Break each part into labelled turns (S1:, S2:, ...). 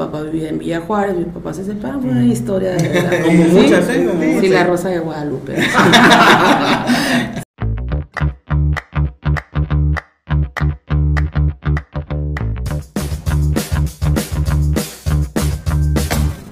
S1: papá vivía en Villa Juárez, mi papá se separó, fue una historia de verdad.
S2: Como
S1: Sí,
S2: muchas, ¿eh? Como
S1: Sí,
S2: muchas.
S1: la Rosa de Guadalupe.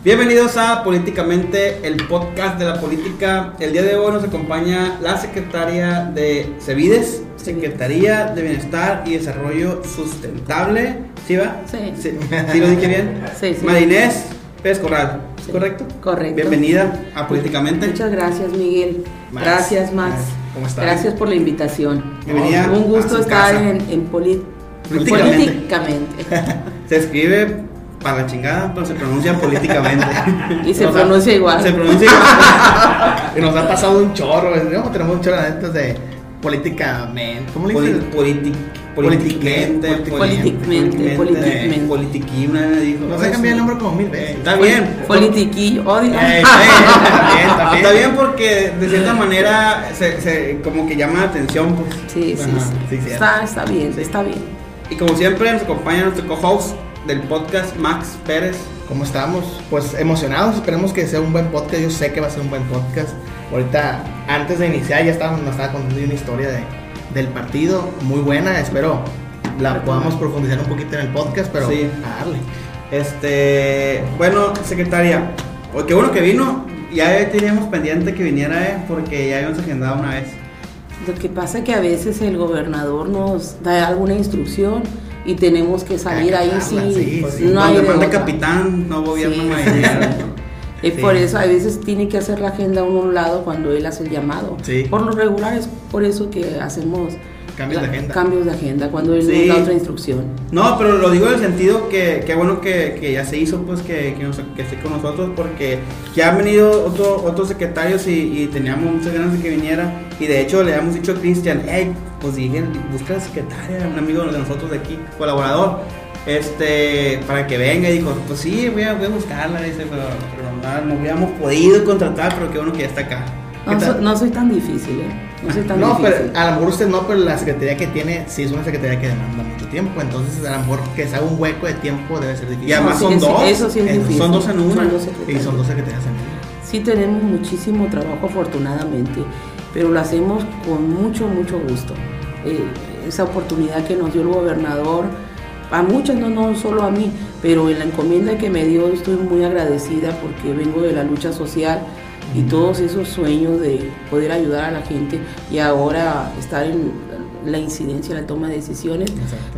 S2: Bienvenidos a Políticamente, el podcast de la política. El día de hoy nos acompaña la secretaria de Cevides, Secretaría de Bienestar y Desarrollo Sustentable. ¿Sí va?
S1: Sí.
S2: ¿Sí, ¿Sí lo dije bien?
S1: Sí, sí.
S2: Marinés Pérez Corral, ¿es
S1: Sí.
S2: correcto?
S1: Correcto.
S2: Bienvenida a Políticamente.
S1: Muchas gracias, Miguel.
S3: Max.
S1: Gracias, Max.
S3: ¿Cómo estás?
S1: Gracias por la invitación.
S2: Bienvenida
S1: Un gusto estar
S2: casa.
S1: en, en
S2: Políticamente.
S1: políticamente.
S2: Se escribe para la chingada, pero se pronuncia políticamente.
S1: Y se pronuncia igual.
S2: Se pronuncia igual.
S3: Y nos ha pasado un chorro, ¿no? tenemos un chorro de políticamente. ¿Cómo le dicen?
S2: politi- Politiquente,
S3: Politi-
S1: Politiquamente, politiquamente.
S2: Politiquina, dijo.
S3: Nos ha cambiado el nombre como mil veces.
S2: Está bien.
S1: Politiquillo. Digo.
S3: Eh, está bien,
S2: porque de cierta manera se, se- como que llama la atención, pues.
S1: Sí, sí, sí. está, está bien, está bien.
S2: Y como siempre nos acompaña nuestro co-host del podcast, Max Pérez.
S3: ¿Cómo estamos? Pues emocionados, esperemos que sea un buen podcast. Yo sé que va a ser un buen podcast. Ahorita, antes de iniciar, ya estaba, nos estaba contando una historia de, del partido muy buena. Espero la podamos profundizar un poquito en el podcast, pero
S2: Sí.
S3: a darle.
S2: Este, bueno, secretaria, oh, qué bueno que vino. Ya teníamos pendiente que viniera, eh, porque ya habíamos agendado una vez.
S1: Lo que pasa es que a veces el gobernador nos da alguna instrucción y tenemos que salir ahí sí.
S3: sí,
S1: pues,
S3: sí.
S1: No hay de
S2: capitán, no gobierno
S1: Sí,
S3: Sí.
S1: por eso a veces tiene que hacer la agenda a un lado cuando él hace el llamado.
S3: Sí.
S1: Por lo regular es por eso que hacemos
S3: Cambios de agenda.
S1: cambios de agenda cuando él
S2: Sí.
S1: nos da otra instrucción.
S2: No, pero lo digo en el sentido que, que bueno que, que ya se hizo, pues que, que, nos- que esté con nosotros, porque ya han venido otro- otros secretarios y, y teníamos muchas ganas de que viniera. Y de hecho le habíamos dicho a Cristian, hey, pues dije, busca a la secretaria, un amigo de nosotros de aquí, colaborador, este, para que venga. Y dijo, pues sí, voy a, voy a buscarla, dice, pero, pero no, no hubiéramos podido contratar, pero qué bueno que ya está acá. ¿Qué
S1: No, so- no soy tan difícil, ¿eh? No soy tan
S3: No,
S1: difícil.
S3: pero a lo mejor usted no, pero la secretaría que tiene sí es una secretaría que demanda mucho tiempo. Entonces, a lo mejor que se haga un hueco de tiempo debe ser difícil.
S2: Y además
S1: No, sí,
S2: son
S1: sí,
S2: dos.
S1: Eso sí es difícil.
S2: son dos en una.
S1: Son dos
S3: y son dos secretarías en una.
S1: Sí tenemos muchísimo trabajo afortunadamente, pero lo hacemos con mucho, mucho gusto. Eh, esa oportunidad que nos dio el gobernador, a muchos, no, no solo a mí, pero en la encomienda que me dio estoy muy agradecida porque vengo de la lucha social y todos esos sueños de poder ayudar a la gente y ahora estar en la incidencia, la toma de decisiones,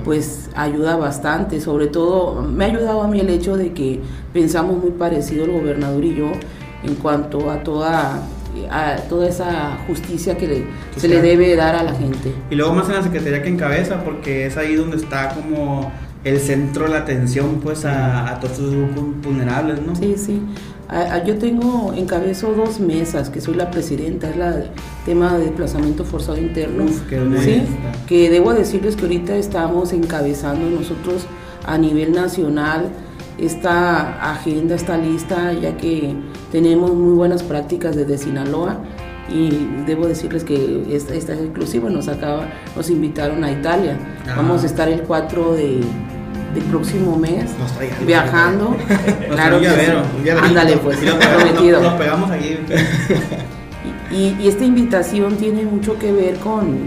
S1: pues ayuda bastante. Sobre todo, me ha ayudado a mí el hecho de que pensamos muy parecido el gobernador y yo en cuanto a toda, a toda esa justicia que le- se le debe dar a la gente.
S2: Y luego más en la secretaría que encabeza, porque es ahí donde está como el centro de la atención pues a, a todos estos grupos vulnerables, ¿no?
S1: Sí, sí. A- a- yo tengo, encabezo dos mesas, que soy la presidenta, es la tema de desplazamiento forzado interno.
S2: Uf, qué
S1: Sí, que debo decirles que ahorita estamos encabezando nosotros a nivel nacional esta agenda, esta lista, ya que tenemos muy buenas prácticas desde Sinaloa y debo decirles que esta, esta es exclusiva, nos acaba, nos invitaron a Italia. Vamos a estar el 4 de, del próximo mes
S3: Nos
S1: viajando.
S2: Nos
S1: claro
S2: un llavero,
S1: sí.
S3: un.
S1: Ándale, pues, prometido.
S2: lo pegamos ahí.
S1: Y, y esta invitación tiene mucho que ver con,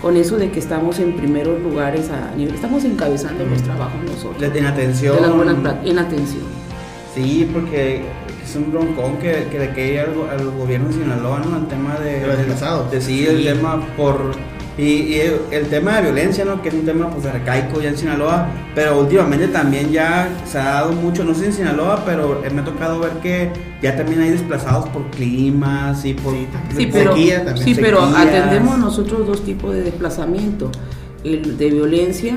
S1: con eso de que estamos en primeros lugares a nivel, estamos encabezando los trabajos nosotros.
S2: En atención.
S1: de las buenas en atención.
S2: Sí, porque es un broncón que, que le cae al, al gobierno de Sinaloa, ¿no? El tema de...
S3: De los desplazados.
S2: de sí, el
S3: Sí.
S2: tema por... Y, y el, el tema de violencia, ¿no? Que es un tema pues arcaico ya en Sinaloa, pero últimamente también ya se ha dado mucho, no sé en Sinaloa, pero eh, me ha tocado ver que ya también hay desplazados por climas y por...
S1: Sí, pero,
S3: Sequía también,
S1: sí, pero atendemos nosotros dos tipos de desplazamiento, el de violencia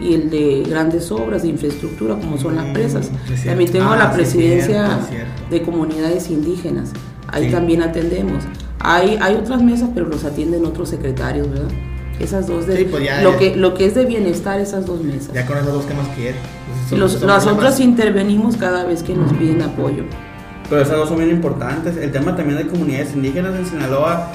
S1: y el de grandes obras de infraestructura como son las
S3: Mm,
S1: presas.
S3: cierto.
S1: También tengo
S3: Ah,
S1: la presidencia
S3: cierto, es cierto.
S1: de comunidades indígenas, ahí
S3: Sí.
S1: también atendemos. Hay, hay otras mesas, pero los atienden otros secretarios, ¿verdad? Esas dos de
S3: Sí, pues ya-
S1: lo
S3: ya.
S1: que lo que es de bienestar, esas dos mesas.
S3: Ya con esas dos que más quiere. Pues, son-
S1: los,
S3: son
S1: intervenimos cada vez que nos piden apoyo.
S2: Pero esas dos son bien importantes. El tema también de comunidades indígenas en Sinaloa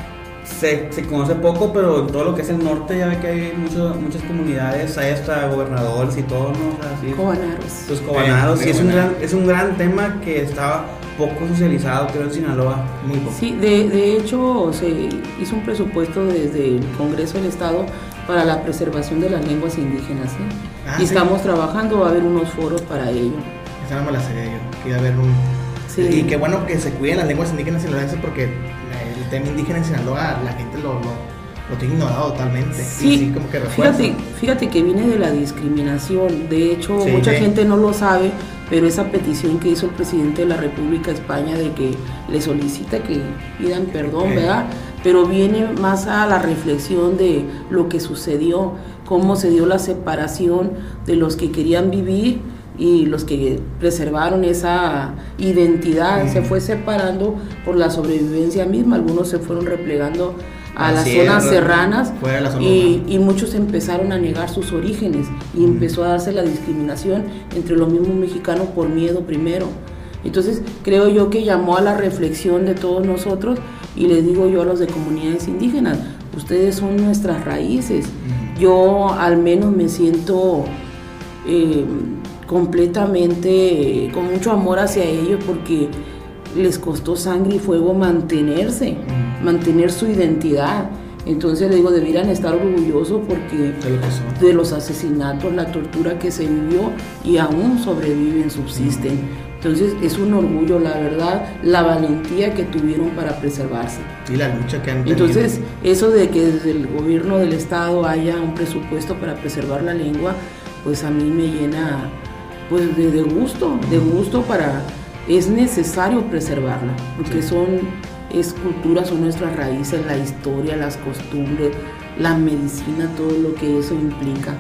S2: se, se conoce poco, pero en todo lo que es el norte ya ve que hay mucho- muchas comunidades, hay hasta gobernadores y todo, ¿no? O sea, sí.
S1: Cobanaros.
S2: Los cobanados,
S3: Eh,
S2: sí, es un, gran, es un gran tema que estaba poco socializado, creo, en Sinaloa.
S3: Muy poco.
S1: Sí, de, de hecho se hizo un presupuesto desde el Congreso del Estado para la preservación de las lenguas indígenas. ¿sí?
S3: Ah,
S1: y
S3: sí.
S1: estamos trabajando, va a haber unos foros para ello.
S3: Esa no me la sabía yo. Que iba a haber un.
S1: Sí.
S3: Y qué bueno que se cuiden las lenguas indígenas sinaloenses porque el tema indígena en Sinaloa la gente lo, lo, lo tiene ignorado totalmente.
S1: Sí,
S3: y sí, como que refuerza.
S1: fíjate, fíjate que viene de la discriminación. De hecho,
S3: Sí,
S1: mucha gente no lo sabe, pero esa petición que hizo el presidente de la República de España de que le solicita que pidan perdón,
S3: Sí.
S1: ¿verdad? Pero viene más a la reflexión de lo que sucedió, cómo se dio la separación de los que querían vivir y los que preservaron esa identidad. Se fue separando por la sobrevivencia misma. Algunos se fueron replegando a las zonas serranas
S3: la zona
S1: y, y muchos empezaron a negar sus orígenes y empezó a darse la discriminación entre los mismos mexicanos por miedo primero. Entonces creo yo que llamó a la reflexión de todos nosotros y les digo yo a los de comunidades indígenas, ustedes son nuestras raíces. Yo al menos me siento eh, completamente eh, con mucho amor hacia ellos porque les costó sangre y fuego mantenerse,
S3: Ujú.
S1: mantener su identidad. Entonces le digo, debieran estar orgullosos porque
S3: De lo
S1: los asesinatos, la tortura que se vivió y aún sobreviven, subsisten. Entonces es un orgullo, la verdad, la valentía que tuvieron para preservarse.
S3: Y la lucha que han tenido.
S1: Entonces, eso de que desde el gobierno del estado haya un presupuesto para preservar la lengua, pues a mí me llena pues de, de gusto, de gusto para es necesario preservarla, porque
S3: Sí.
S1: son es cultura, son nuestras raíces, la historia, las costumbres, la medicina, todo lo que eso implica.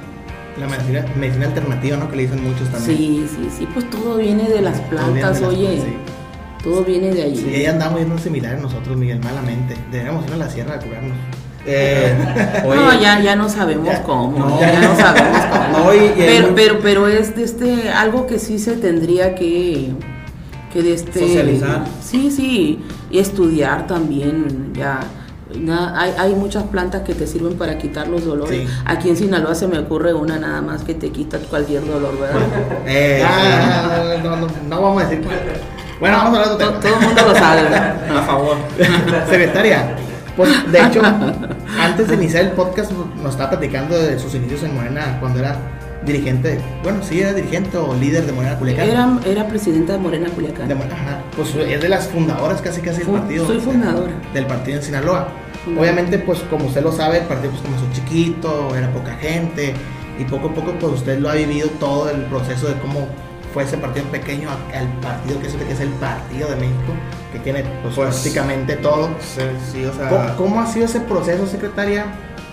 S3: La medicina, medicina alternativa, ¿no? Que le dicen muchos también.
S1: Sí, sí, sí, pues todo viene de las
S3: de
S1: plantas,
S3: las
S1: oye,
S3: plantas,
S1: todo viene de allí.
S3: Sí, ahí andamos viendo similares nosotros, Miguel, malamente. Deberíamos ir a la sierra a curarnos.
S2: Eh,
S1: no, ya, ya no sabemos
S3: Ya,
S1: cómo,
S2: no.
S1: ya no sabemos cómo. Pero,
S2: muy-
S1: pero, pero es de este, algo que sí se tendría que, que de este,
S2: Socializar.
S1: Sí, sí, y estudiar también, ya. hay, hay muchas plantas que te sirven para quitar los dolores.
S3: Sí.
S1: Aquí en Sinaloa se me ocurre una nada más que te quita cualquier dolor, ¿verdad?
S2: eh,
S3: Ah, no, no, no vamos a decir. Bueno, vamos a hablar de
S1: todo, el mundo lo sabe, ¿verdad?
S2: a favor.
S3: Secretaria, pues de hecho, antes de iniciar el podcast nos estaba platicando de sus inicios en Morena cuando era dirigente, bueno, sí era dirigente o líder de Morena Culiacán.
S1: Era, era presidenta de Morena Culiacán.
S3: De ajá. Pues es de las fundadoras casi casi del partido.
S1: soy fundadora.
S3: Del partido en Sinaloa. Obviamente, pues como usted lo sabe, el partido pues comenzó chiquito, era poca gente y poco a poco pues usted lo ha vivido todo el proceso de cómo fue ese partido pequeño al partido que es, que es el Partido de México, que tiene pues,
S2: Pues,
S3: prácticamente todo.
S2: Sí, sí, o sea,
S3: ¿Cómo, cómo ha sido ese proceso, secretaria,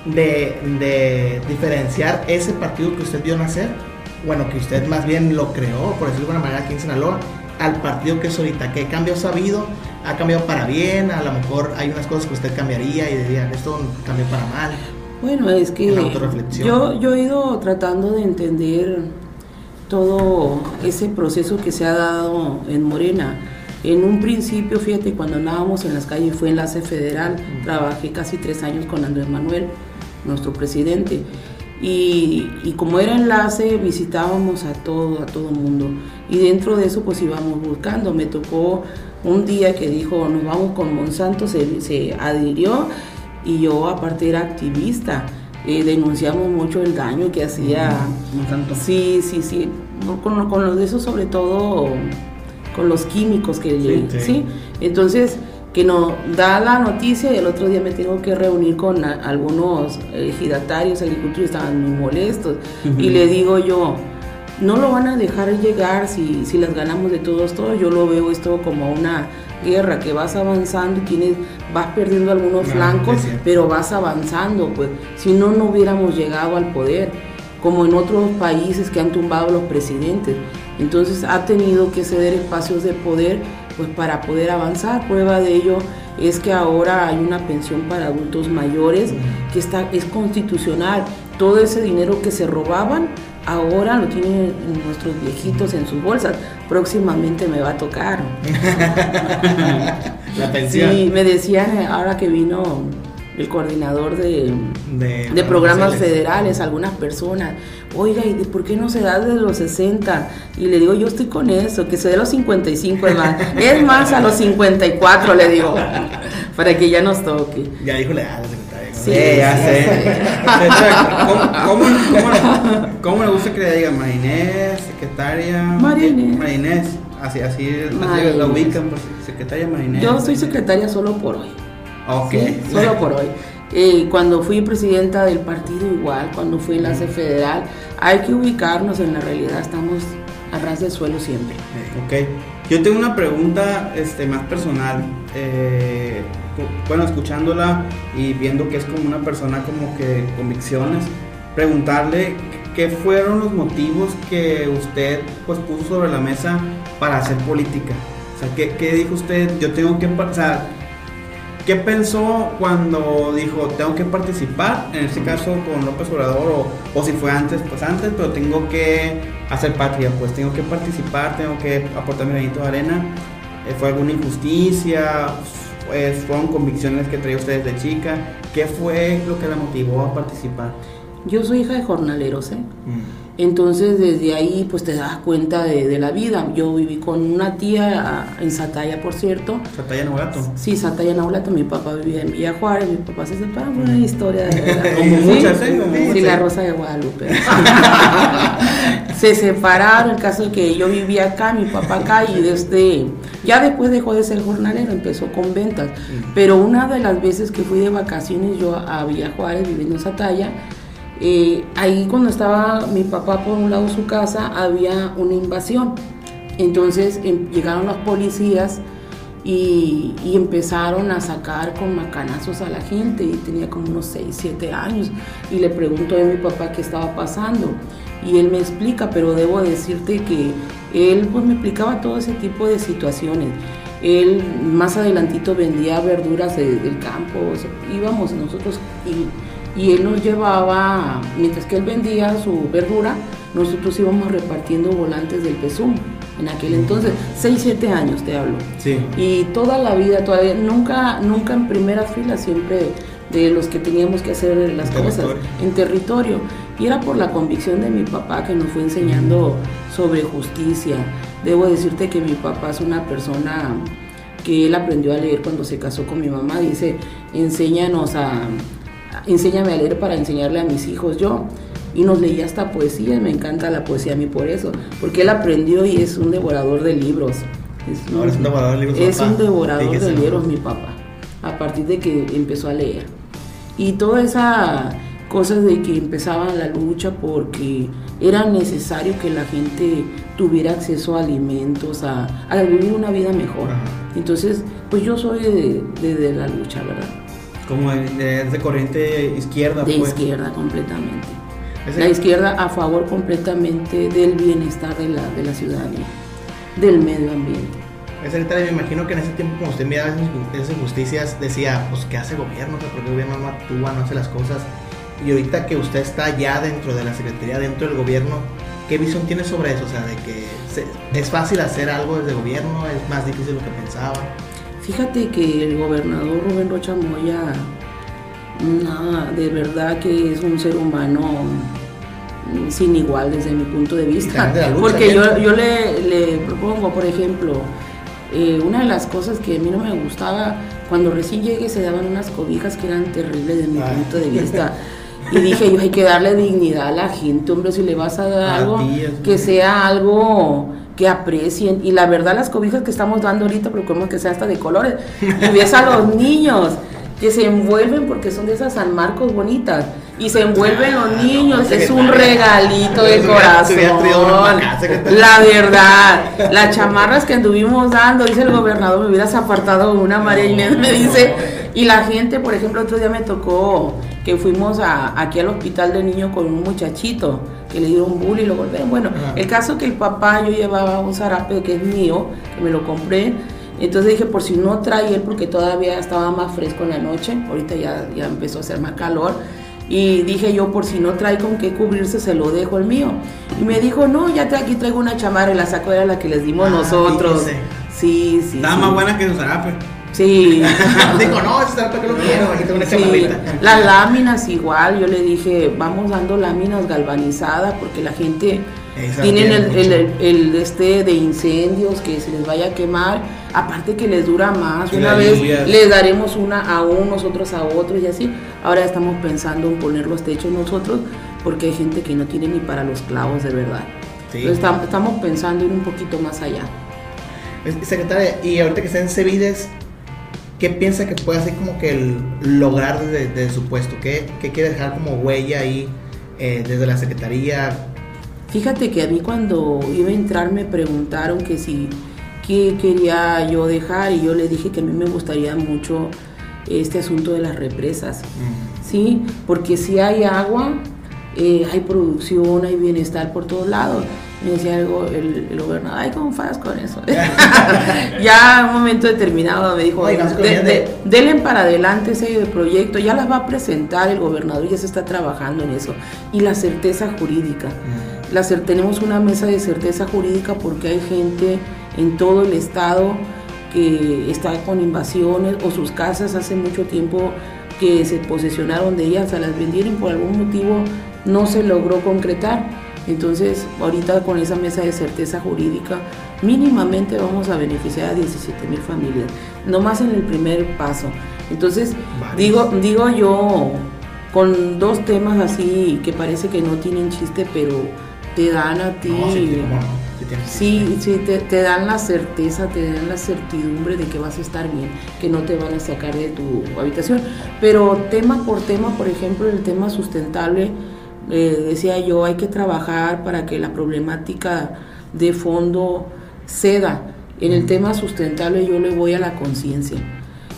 S3: de, de diferenciar ese partido que usted vio nacer? Bueno, que usted más bien lo creó, por decirlo de alguna manera, aquí en Sinaloa, al partido que es ahorita. ¿Qué cambios ha habido? ¿Ha cambiado para bien? A lo mejor hay unas cosas que usted cambiaría y diría, esto cambió para mal.
S1: Bueno, es que yo, yo he ido tratando de entender todo ese proceso que se ha dado en Morena. En un principio, fíjate, cuando andábamos en las calles fue enlace federal, trabajé casi tres años con Andrés Manuel, nuestro presidente. Y, y como era enlace, visitábamos a todo, a todo mundo. Y dentro de eso, pues íbamos buscando. Me tocó un día que dijo, nos vamos con Monsanto, se, se adhirió y yo aparte era activista. Eh, denunciamos mucho el daño que hacía.
S2: Monsanto.
S1: Sí, sí, sí. No, Con, con lo de eso, sobre todo con los químicos que
S3: Sí,
S1: sí,
S3: sí.
S1: Entonces, que nos da la noticia y el otro día me tengo que reunir con a- algunos ejidatarios, agricultores, estaban muy molestos. Y le digo yo, no lo van a dejar llegar si, si las ganamos de todos, todos. Yo lo veo esto como una guerra que vas avanzando y tienes, vas perdiendo algunos flancos, pero vas avanzando, pues si no, no hubiéramos llegado al poder, como en otros países que han tumbado los presidentes. Entonces ha tenido que ceder espacios de poder pues para poder avanzar. Prueba de ello es que ahora hay una pensión para adultos mayores que está, es constitucional. Todo ese dinero que se robaban, ahora lo tienen nuestros viejitos en sus bolsas. Próximamente me va a tocar.
S3: La pensión.
S1: Sí, me decían ahora que vino el coordinador de,
S3: De-
S1: de programas
S3: sociales.
S1: federales, algunas personas, oiga, ¿y por qué no se da desde los 60? Y le digo, yo estoy con eso, que se dé los 55, es más, es más a los 54, le digo, para que ya nos toque.
S3: Ya dijo la edad,
S1: Sí.
S2: Eh, ya sé. ¿Cómo, cómo, cómo le, cómo le gusta que le digan María Inés, secretaria?
S1: María Inés.
S2: María Inés. Así, así, así la ubican, pues, secretaria María Inés.
S1: Yo soy secretaria solo por hoy.
S2: Ok.
S1: Sí, solo por hoy. Eh, cuando fui presidenta del partido igual, cuando fui enlace federal, hay que ubicarnos en la realidad, estamos a ras del suelo siempre.
S2: Ok. Yo tengo una pregunta este, más personal. Eh, bueno, escuchándola y viendo que es como una persona como que convicciones, preguntarle qué fueron los motivos que usted pues puso sobre la mesa para hacer política. O sea, ¿qué, qué dijo usted? Yo tengo que... O sea, ¿Qué pensó cuando dijo tengo que participar? En este caso con López Obrador o, o si fue antes, pues antes, pero tengo que hacer patria, pues tengo que participar, tengo que aportar mi granito de arena. Eh, ¿Fue alguna injusticia? Pues, ¿Fueron convicciones que traía usted desde chica? ¿Qué fue lo que la motivó a participar?
S1: Yo soy hija de jornaleros, ¿eh?
S3: Mm.
S1: Entonces desde ahí pues te das cuenta de, de la vida. Yo viví con una tía ah, en Sataya, por cierto.
S2: Sataya Novato.
S1: Sí, Sataya Naulato, mi papá vivía en Villa Juárez, mi papá se separó, una historia de verdad.
S2: Como muchas, ¿eh? Como
S1: Sí,
S2: muchas.
S1: la Rosa de Guadalupe. se separaron, el caso de que yo vivía acá, mi papá acá, y desde, ya después dejó de ser jornalero, empezó con ventas. Pero una de las veces que fui de vacaciones yo a Villa Juárez, viviendo en Sataya, eh, ahí cuando estaba mi papá por un lado de su casa, había una invasión. Entonces em- llegaron los policías y, empezaron a sacar con macanazos a la gente y tenía como unos 6, 7 años y le pregunto a mi papá qué estaba pasando y él me explica, pero debo decirte que él pues me explicaba todo ese tipo de situaciones. Él más adelantito vendía verduras de- del campo, o íbamos nosotros y, y él nos llevaba, mientras que él vendía su verdura, nosotros íbamos repartiendo volantes del PESUM en aquel entonces, 6, 7 años te hablo.
S3: Sí.
S1: Y toda la vida, todavía, nunca, nunca en primera fila, siempre de los que teníamos que hacer las
S3: En
S1: cosas
S3: territorio.
S1: en territorio. Y era por la convicción de mi papá que nos fue enseñando sobre justicia. Debo decirte que mi papá es una persona que él aprendió a leer cuando se casó con mi mamá. Dice, enséñanos a, enséñame a leer para enseñarle a mis hijos yo. Y nos leía hasta poesía, me encanta la poesía a mí por eso, porque él aprendió y es un devorador de libros. Es
S3: Ahora es un devorador de libros,
S1: Es
S3: papá.
S1: un devorador
S3: Fíjese.
S1: de libros mi papá, a partir de que empezó a leer. Y toda esa cosas de que empezaba la lucha porque era necesario que la gente tuviera acceso a alimentos, a, a vivir una vida mejor. Entonces, pues yo soy de, de- de la lucha, ¿verdad?
S2: Como de, de- corriente izquierda,
S1: De
S2: pues.
S1: izquierda completamente.
S3: Ese-
S1: La izquierda a favor completamente del bienestar de la, de la ciudadanía, del medio ambiente.
S3: Secretario, me imagino que en ese tiempo, como usted miraba esas inju- esas injusticias, decía, pues, ¿qué hace el gobierno? ¿Por qué el gobierno no actúa, no hace las cosas? Y ahorita que usted está ya dentro de la Secretaría, dentro del gobierno, ¿qué visión tiene sobre eso? O sea, de que se- es fácil hacer algo desde el gobierno, es más difícil de lo que pensaba.
S1: Fíjate que el gobernador Rubén Rocha Moya, nada, de verdad que es un ser humano mm, sin igual desde mi punto de vista. Porque yo,
S3: ¿cierto?
S1: yo le, le propongo, por ejemplo, eh, una de las cosas que a mí no me gustaba, cuando recién llegué se daban unas cobijas que eran terribles desde mi
S3: Ay.
S1: punto de vista. Y dije yo, hay que darle dignidad a la gente, hombre, si le vas a dar
S2: A
S1: algo, que sea algo que aprecien. Y la verdad, las cobijas que estamos dando ahorita, procuramos que sea hasta de colores. Y ves a los niños que se envuelven porque son de esas San Marcos bonitas. Y se envuelven
S3: Ah,
S1: los niños,
S3: no,
S1: es un regalito de corazón. La verdad, las chamarras que anduvimos dando, dice el gobernador, me hubieras apartado una, María Inés me dice. Y la gente, por ejemplo, otro día me tocó que fuimos a, aquí al hospital de niño con un muchachito que le dieron bullying y lo golpearon. Bueno,
S3: Ajá.
S1: el caso que el papá, yo llevaba un zarape que es mío, que me lo compré. Entonces dije, por si no trae él, porque todavía estaba más fresco en la noche, ahorita ya, ya empezó a hacer más calor. Y dije yo, por si no trae con qué cubrirse, se lo dejo el mío. Y me dijo, no, ya te, aquí traigo una chamarra y la saco, era la que les dimos
S3: Ah,
S1: nosotros.
S3: fíjese.
S1: Sí, sí.
S2: Estaba
S1: sí.
S2: más buena que su zarape.
S1: Sí.
S3: Digo, no, eso está porque lo quiero, aquí tengo una
S1: Sí, las láminas igual, yo le dije, vamos dando láminas galvanizadas porque la gente
S3: Esa
S1: tienen el,
S3: tiene
S1: el,
S3: mucho.
S1: el- el este de incendios que se les vaya a quemar, aparte que les dura más, una vez
S2: lluvias.
S1: les daremos una a unos, otros a otros y así, ahora estamos pensando en poner los techos nosotros porque hay gente que no tiene ni para los clavos de verdad.
S3: Sí.
S1: Entonces tam- estamos pensando ir un poquito más allá.
S3: Secretaria, y ahorita que está en Cevides, ¿qué piensa que puede hacer como que el lograr desde, desde su puesto? ¿Qué, qué quiere dejar como huella ahí eh, desde la Secretaría?
S1: Fíjate que a mí cuando iba a entrar me preguntaron que si qué quería yo dejar y yo le dije que a mí me gustaría mucho este asunto de las represas, ¿sí? Porque si hay agua, eh, hay producción, hay bienestar por todos lados. Me decía algo el, el gobernador, ay, ¿cómo fallas con eso? ya en un momento determinado me dijo,
S3: se
S1: "De- de-
S3: de-
S1: denle para adelante ese proyecto, ya las va a presentar el gobernador, ya se está trabajando en eso. Y la certeza jurídica. La cer- tenemos una mesa de certeza jurídica porque hay gente en todo el estado que está con invasiones o sus casas hace mucho tiempo que se posesionaron de ellas, se las vendieron por algún motivo no se logró concretar. Entonces, ahorita con esa mesa de certeza jurídica, mínimamente vamos a beneficiar a 17 mil familias, no más en el primer paso. Entonces, digo, digo yo, con dos temas así que parece que no tienen chiste, pero te dan a ti.
S3: No, sí, Sí,
S1: sí, te, te dan la certeza, te dan la certidumbre de que vas a estar bien, que no te van a sacar de tu habitación. Pero tema por tema, por ejemplo, el tema sustentable, eh, decía yo, hay que trabajar para que la problemática de fondo ceda. En el tema sustentable yo le voy a la conciencia.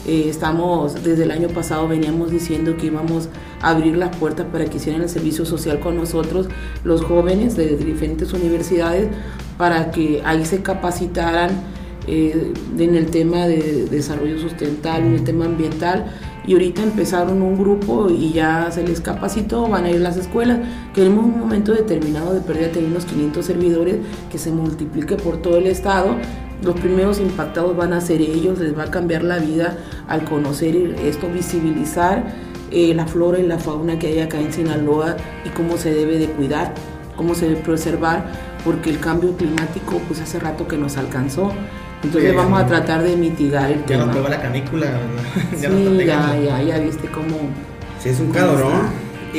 S1: Eh, estamos, desde el año pasado veníamos diciendo que íbamos a abrir las puertas para que hicieran el servicio social con nosotros, los jóvenes de diferentes universidades, para que ahí se capacitaran eh, en el tema de desarrollo sustentable, en el tema ambiental. Y ahorita empezaron un grupo y ya se les capacitó, van a ir a las escuelas. Queremos un momento determinado de pérdida tener unos 500 servidores que se multiplique por todo el estado los primeros impactados van a ser ellos, les va a cambiar la vida al conocer esto, visibilizar eh, la flora y la fauna que hay acá en Sinaloa y cómo se debe de cuidar, cómo se debe preservar, porque el cambio climático pues hace rato que nos alcanzó. Entonces
S3: Sí,
S1: vamos a tratar de mitigar el
S3: Ya
S1: tema.
S3: nos pegó la canícula, ya
S1: Sí, ya, ya, ya viste cómo...
S2: Sí, es un calorón. Y,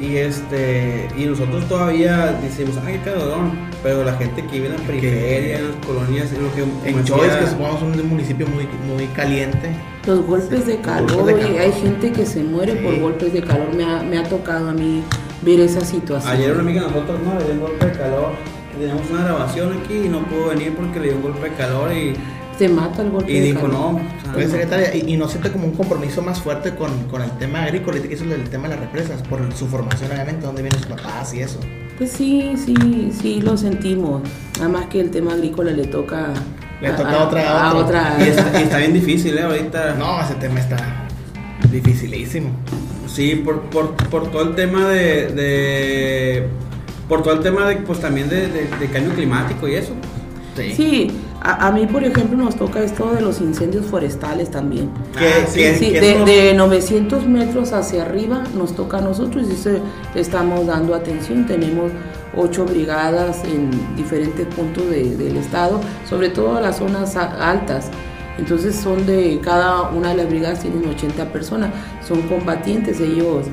S2: y este y nosotros todavía decimos, ay, qué calorón. Pero la gente que vive en la periferia, en las colonias, en lo que
S3: En Choice, que supongamos un municipio muy, muy caliente.
S1: Los golpes de calor,
S3: golpes de
S1: oye,
S3: calor.
S1: hay gente que se muere por golpes de calor, me ha, me ha tocado a mí ver esa situación.
S2: Ayer una amiga de nosotros no le dio un golpe de calor. Teníamos una grabación aquí y no pudo venir porque le dio un golpe de calor y,
S1: Se mata el golpe
S2: y
S1: de
S2: dijo
S1: calor.
S2: no. sea,
S3: Oye, secretaria, y, y no siente como un compromiso más fuerte con, con el tema agrícola, y que eso es el tema de las represas, por su formación, obviamente, donde vienen sus papás y eso.
S1: Pues sí, sí, sí lo sentimos. Nada más que el tema agrícola le toca
S3: Le toca a otra-
S1: a otra.
S2: y, está, y está bien difícil, ¿eh? Ahorita.
S3: No, ese tema está dificilísimo.
S2: Sí, por, por, por todo el tema de, de- Por todo el tema de, pues también de, de- de cambio climático y eso.
S1: Sí, a, a mí por ejemplo nos toca esto de los incendios forestales también.
S3: Ah, sí,
S1: Sí, de, de 900 metros hacia arriba nos toca a nosotros y se, estamos dando atención. Tenemos ocho brigadas en diferentes puntos de- del estado, sobre todo las zonas a- altas. Entonces son de cada una de las brigadas tienen 80 personas, son combatientes, ellos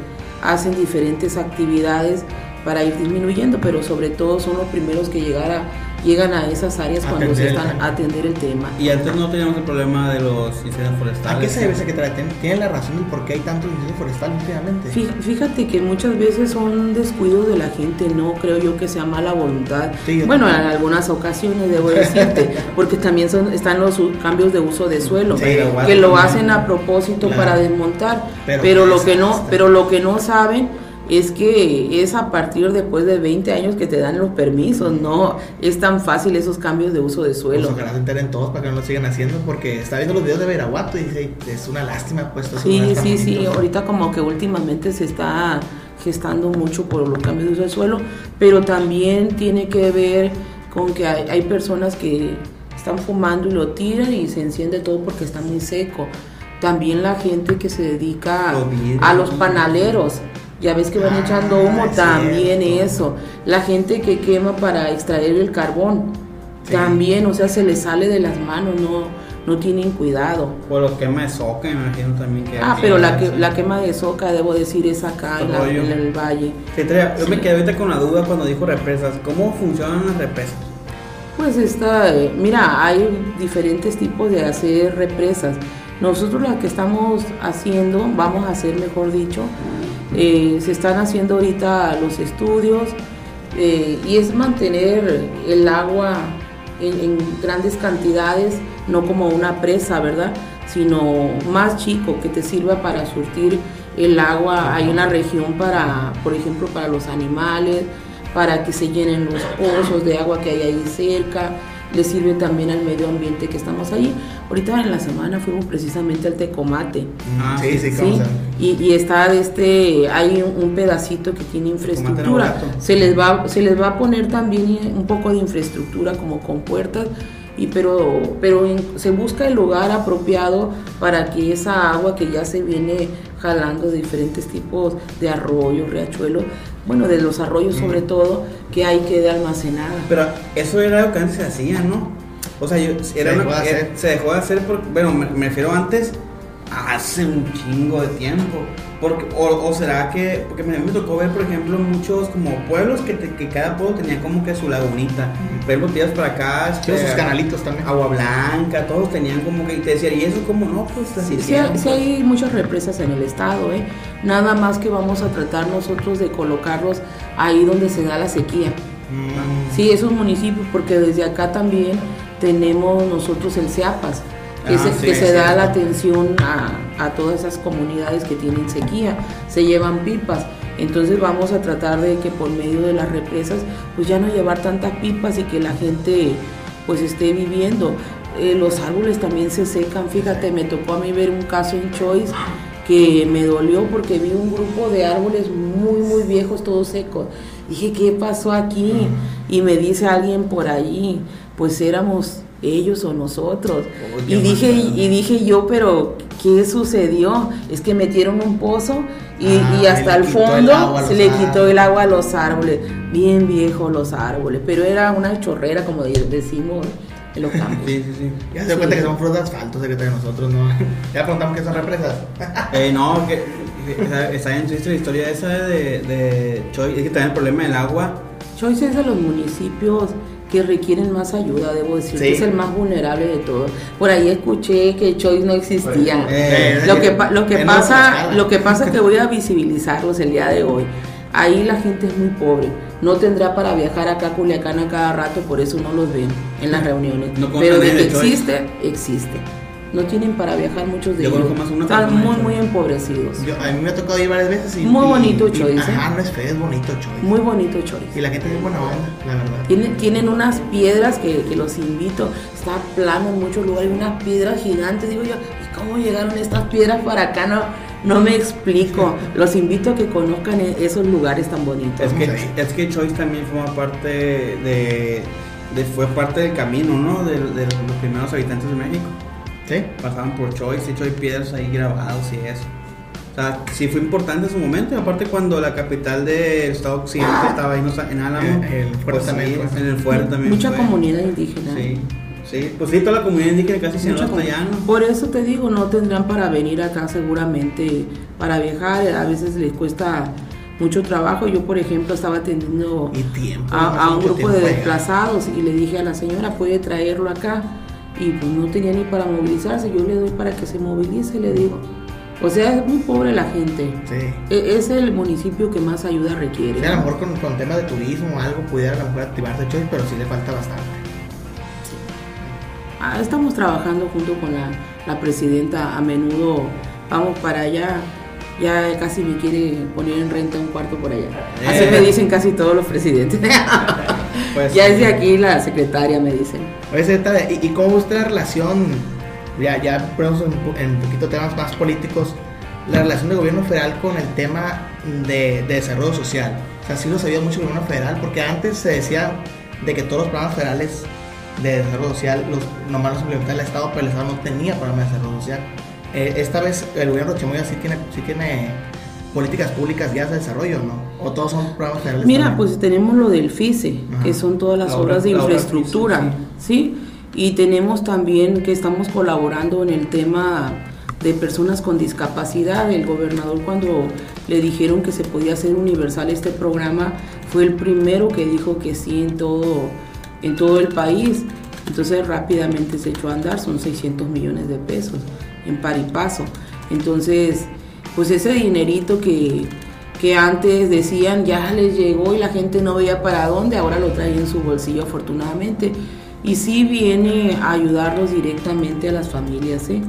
S1: hacen diferentes actividades para ir disminuyendo, pero sobre todo son los primeros que llegar a- llegan a esas áreas cuando se están a atender el tema.
S2: Y antes no teníamos el problema de los incendios forestales.
S3: ¿A qué se debe, secretaria? ¿Tiene- ¿Tiene la razón del por qué hay tanto incendio forestal últimamente?
S1: Fí- Fíjate que muchas veces son descuidos de la gente, no creo yo que sea mala voluntad.
S3: Sí,
S1: bueno, en algunas ocasiones debo decirte, porque también son, están los cambios de uso de suelo,
S3: Sí,
S1: que lo hacen a propósito
S3: Claro.
S1: para desmontar.
S3: Pero
S1: lo que no, pero lo que no saben es que es a partir después de 20 años que te dan los permisos, no es tan fácil esos cambios de uso de
S3: Pues
S1: suelo.
S3: ojalá se enteren todos para que no lo sigan haciendo, porque está viendo los videos de Veraguato y dice, es una lástima pues
S1: Sí, sí, sí, ahorita como que últimamente se está gestando mucho por los cambios de uso del suelo, pero también tiene que ver con que hay, hay personas que están fumando y lo tiran y se enciende todo porque está muy seco. También la gente que se dedica a los panaleros, ya ves que van
S3: Ah,
S1: echando humo,
S3: es
S1: también
S3: cierto.
S1: eso. La gente que quema para extraer el carbón,
S3: Sí.
S1: también, o sea, se les sale de las manos, no, no tienen cuidado.
S2: O los quema de soca, imagino también que.
S1: Ah, pero la, que, la quema de soca, debo decir, es acá en, la-
S2: Rollo.
S1: en el valle.
S2: Sí, yo me quedé ahorita con la duda cuando dijo represas. ¿Cómo funcionan las represas?
S1: Pues está, eh, mira, hay diferentes tipos de hacer represas. Nosotros las que estamos haciendo, vamos a hacer mejor dicho, eh, se están haciendo ahorita los estudios eh, y es mantener el agua en, en grandes cantidades, no como una presa, ¿verdad? Sino más chico que te sirva para surtir el agua. Hay una región para, por ejemplo, para los animales, para que se llenen los pozos de agua que hay ahí cerca. Le sirve también al medio ambiente que estamos ahí. Ahorita en la semana fuimos precisamente al Tecomate.
S2: Ah,
S3: sí, sí,
S1: Sí,
S3: ¿cómo se-
S1: y, y está este, hay un, un pedacito que tiene infraestructura. Se les va, se les va a poner también un poco de infraestructura como con puertas, y pero, pero en- se busca el lugar apropiado para que esa agua que ya se viene jalando de diferentes tipos de arroyos, riachuelos, bueno, de los arroyos sobre todo, que ahí quede almacenada.
S2: Pero eso era algo que antes se hacía, ¿no? O sea, yo, era
S3: dejó
S2: una-
S3: de
S2: era-
S3: hacer.
S2: se dejó de hacer, por- bueno, me, me refiero antes, hace un chingo de tiempo. Porque, o, o será que, porque me, me tocó ver, por ejemplo, muchos como pueblos que, te- que cada pueblo tenía como que su lagunita. Por ejemplo, tiras para acá, este,
S3: sus canalitos también.
S2: Agua Blanca, todos tenían como que, y te decían, ¿y eso cómo no? Pues así
S1: Sí, sí hay, sí hay muchas represas en el estado, ¿eh? Nada más que vamos a tratar nosotros de colocarlos ahí donde se da la sequía.
S3: Mm,
S1: Sí, esos municipios, porque desde acá también tenemos nosotros el CEAPAS, que,
S2: Ah,
S1: se,
S2: sí,
S1: que
S2: es
S1: se da la atención a, a todas esas comunidades que tienen sequía, se llevan pipas. Entonces vamos a tratar de que por medio de las represas, pues ya no llevar tantas pipas y que la gente pues esté viviendo. Eh, los árboles también se secan, fíjate, me tocó a mí ver un caso en Choice que me dolió porque vi un grupo de árboles muy, muy viejos, todos secos. Dije, ¿qué pasó aquí? Y me dice alguien por ahí, pues éramos ellos o nosotros.
S2: Oh,
S1: y dije, y dije yo, pero ¿qué sucedió? Es que metieron un pozo y,
S3: Ah,
S1: y hasta el
S3: el
S1: fondo
S3: a
S1: se le quitó el agua a los árboles. Bien viejos los árboles, pero era una chorrera, como de- decimos en los campos.
S2: Sí, sí, sí.
S3: Ya se da cuenta que son frutas de asfalto, secretario, nosotros no. Ya preguntamos qué son represas.
S2: Eh, no, que, que está, bien triste la historia esa de, de Choy. Es que también el problema del agua.
S1: Choice es de los municipios que requieren más ayuda, debo decir,
S3: Sí.
S1: que es el más vulnerable de todos. Por ahí escuché que Choice no existía.
S2: Eh,
S1: lo que, pa- lo que pasa, lo que pasa es que voy a visibilizarlos el día de hoy. Ahí la gente es muy pobre, no tendrá para viajar acá a Culiacán a cada rato, por eso no los ven en las reuniones.
S2: No
S1: Pero de que existe, existe. No tienen para viajar muchos de
S2: Yo
S1: ellos.
S2: conozco más una
S1: Están muy, muy empobrecidos.
S3: Yo, a mí me ha tocado ir varias veces y.
S1: Muy
S3: y-
S1: bonito
S3: y-
S1: Choice, ¿eh?
S3: Ajá, no es feo, es bonito Choice.
S1: Muy bonito Choice.
S3: Y la gente es buena onda, la verdad.
S1: Tienen, tienen unas piedras que, que los invito. Está plano en muchos lugares, unas piedras gigantes. Digo yo, ¿y cómo llegaron estas piedras para acá? No, no me explico. Los invito a que conozcan e- esos lugares tan bonitos.
S2: Es que, es que Choice también forma parte de, de- fue parte del camino, ¿no? De, de los primeros habitantes de México.
S3: ¿Sí?
S2: Pasaban por Choice, hecho hay piedras ahí grabados y eso. O sea, sí fue importante en su momento, y aparte cuando la capital del estado occidente estaba ahí no sé, en Álamo.
S3: Eh, el fuerte
S2: pues
S3: también
S2: sí, en el fuerte también.
S1: Mucha
S2: fue.
S1: comunidad indígena.
S2: Sí, sí, pues sí, toda la comunidad indígena casi se
S1: comu-
S2: allá, ¿no?
S1: Por eso te digo, no tendrán para venir acá seguramente para viajar. A veces les cuesta mucho trabajo. Yo, por ejemplo, estaba atendiendo
S3: tiempo.
S1: a, a un grupo de
S3: allá.
S1: desplazados y le dije a la señora, puede traerlo acá. Y pues no tenía ni para movilizarse, yo le doy para que se movilice, le digo. O sea, es muy pobre la gente.
S3: Sí.
S1: E- Es el municipio que más ayuda requiere.
S3: Sí, a lo mejor con, con temas de turismo o algo pudiera a lo mejor activarse pero sí le falta bastante.
S1: Ah, estamos trabajando junto con la, la presidenta, a menudo vamos para allá. Ya casi me quiere poner en renta un cuarto por allá. Así
S2: Eh.
S1: me dicen casi todos los presidentes.
S2: Pues,
S1: ya es de aquí la secretaria, me dicen.
S3: Oye, secretaria, ¿y, y cómo gusta la relación? Ya, ya ponemos en, en poquito temas más políticos. La relación del gobierno federal con el tema de, de desarrollo social. O sea, sí lo sabía mucho el gobierno federal, porque antes se decía de que todos los programas federales de desarrollo social, los, nomás los implementaba el Estado, pero el Estado no tenía programa de desarrollo social. Eh, esta vez el gobierno de Chimoya sí tiene, sí tiene políticas públicas ya de desarrollo, ¿no? O todos son programas
S1: federales. Mira, pues tenemos lo del FICE, que son todas las obras de infraestructura, ¿sí? Y tenemos también que estamos colaborando en el tema de personas con discapacidad. El gobernador cuando le dijeron que se podía hacer universal este programa, fue el primero que dijo que sí en todo, en todo el país. Entonces rápidamente se echó a andar, son 600 millones de pesos en par y paso. Entonces, pues ese dinerito que, que antes decían ya les llegó y la gente no veía para dónde, ahora lo trae en su bolsillo afortunadamente. Y sí viene a ayudarlos directamente a las familias. ¿eh?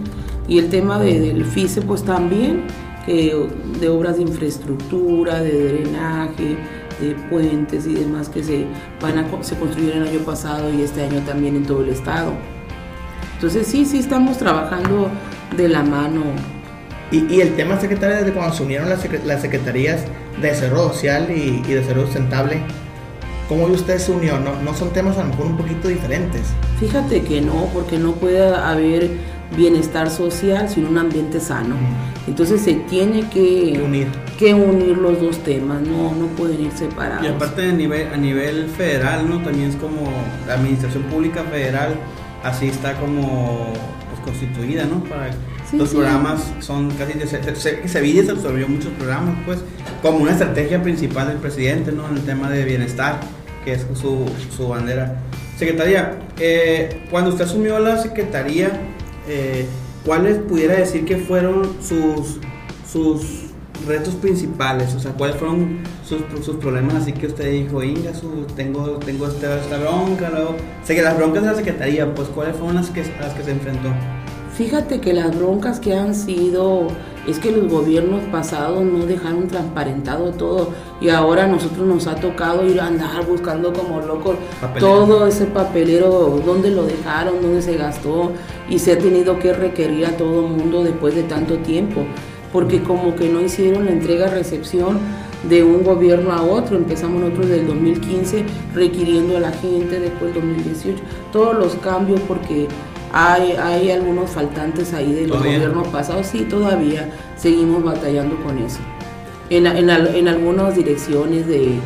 S1: Y el tema de, del FICE pues también, que de obras de infraestructura, de drenaje, de puentes y demás que se, van a, se construyeron el año pasado y este año también en todo el estado. Entonces sí, sí estamos trabajando de la mano.
S3: Y, el tema, secretaria, desde cuando se unieron las, las secretarías de Desarrollo Social y, y Desarrollo Sustentable, ¿cómo usted se unió? ¿No, ¿No son temas a lo mejor un poquito diferentes?
S1: Fíjate que no, porque no puede haber bienestar social sin un ambiente sano. Entonces se tiene que,
S3: unir.
S1: que unir los dos temas, no, no pueden ir separados.
S2: Y aparte a nivel, a nivel federal, ¿no? También es como la administración pública federal, así está como constituida, ¿no? Para los programas son casi de se, Sevilla se absorbió muchos programas, pues, como una estrategia principal del presidente, ¿no? En el tema de bienestar, que es su, su bandera. Secretaría, eh, cuando usted asumió la secretaría, eh, ¿cuáles pudiera decir que fueron sus sus retos principales? O sea, ¿cuáles fueron sus, sus problemas? Así que usted dijo, Inga, su, tengo, tengo esta, esta bronca, luego... Sé que las broncas de la Secretaría, pues, ¿cuáles fueron las que, las que se enfrentó?
S1: Fíjate que las broncas que han sido es que los gobiernos pasados no dejaron transparentado todo y ahora a nosotros nos ha tocado ir a andar buscando como locos todo ese papelero, dónde lo dejaron, dónde se gastó y se ha tenido que requerir a todo el mundo después de tanto tiempo porque como que no hicieron la entrega-recepción de un gobierno a otro. Empezamos nosotros del 2015 requiriendo a la gente, después del 2018, todos los cambios porque hay, hay algunos faltantes ahí de los gobiernos pasados, sí, todavía seguimos batallando con eso. En, en, en algunas direcciones de,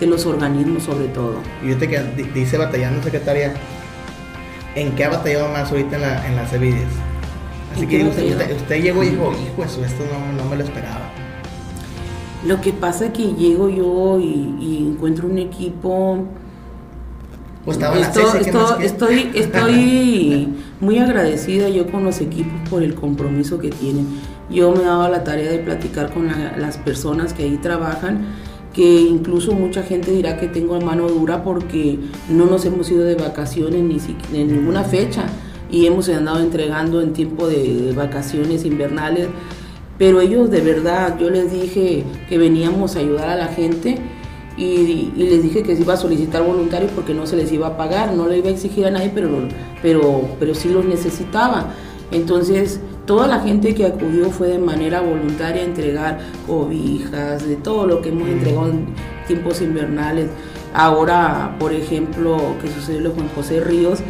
S1: de, los organismos sobre todo.
S3: Y usted que dice batallando, secretaria, ¿en qué ha batallado más ahorita en, la, en las Evides? Así que usted, usted, llegó y dijo, hijo, eso, esto no, no, me lo esperaba.
S1: Lo que pasa es que llego yo y, y encuentro un equipo...
S3: Pues estaba
S1: estoy, estoy, estoy, estoy muy agradecida yo con los equipos por el compromiso que tienen. Yo me daba la tarea de platicar con las personas que ahí trabajan, que incluso mucha gente dirá que tengo mano dura porque no nos hemos ido de vacaciones ni en ninguna fecha y hemos andado entregando en tiempo de, vacaciones invernales, pero ellos de verdad, yo les dije que veníamos a ayudar a la gente y, les dije que se iba a solicitar voluntarios porque no se les iba a pagar, no le iba a exigir a nadie, pero, pero, pero sí los necesitaba. Entonces, toda la gente que acudió fue de manera voluntaria a entregar cobijas, de todo lo que hemos entregado en tiempos invernales. Ahora, por ejemplo, que sucedió lo Juan José Ríos,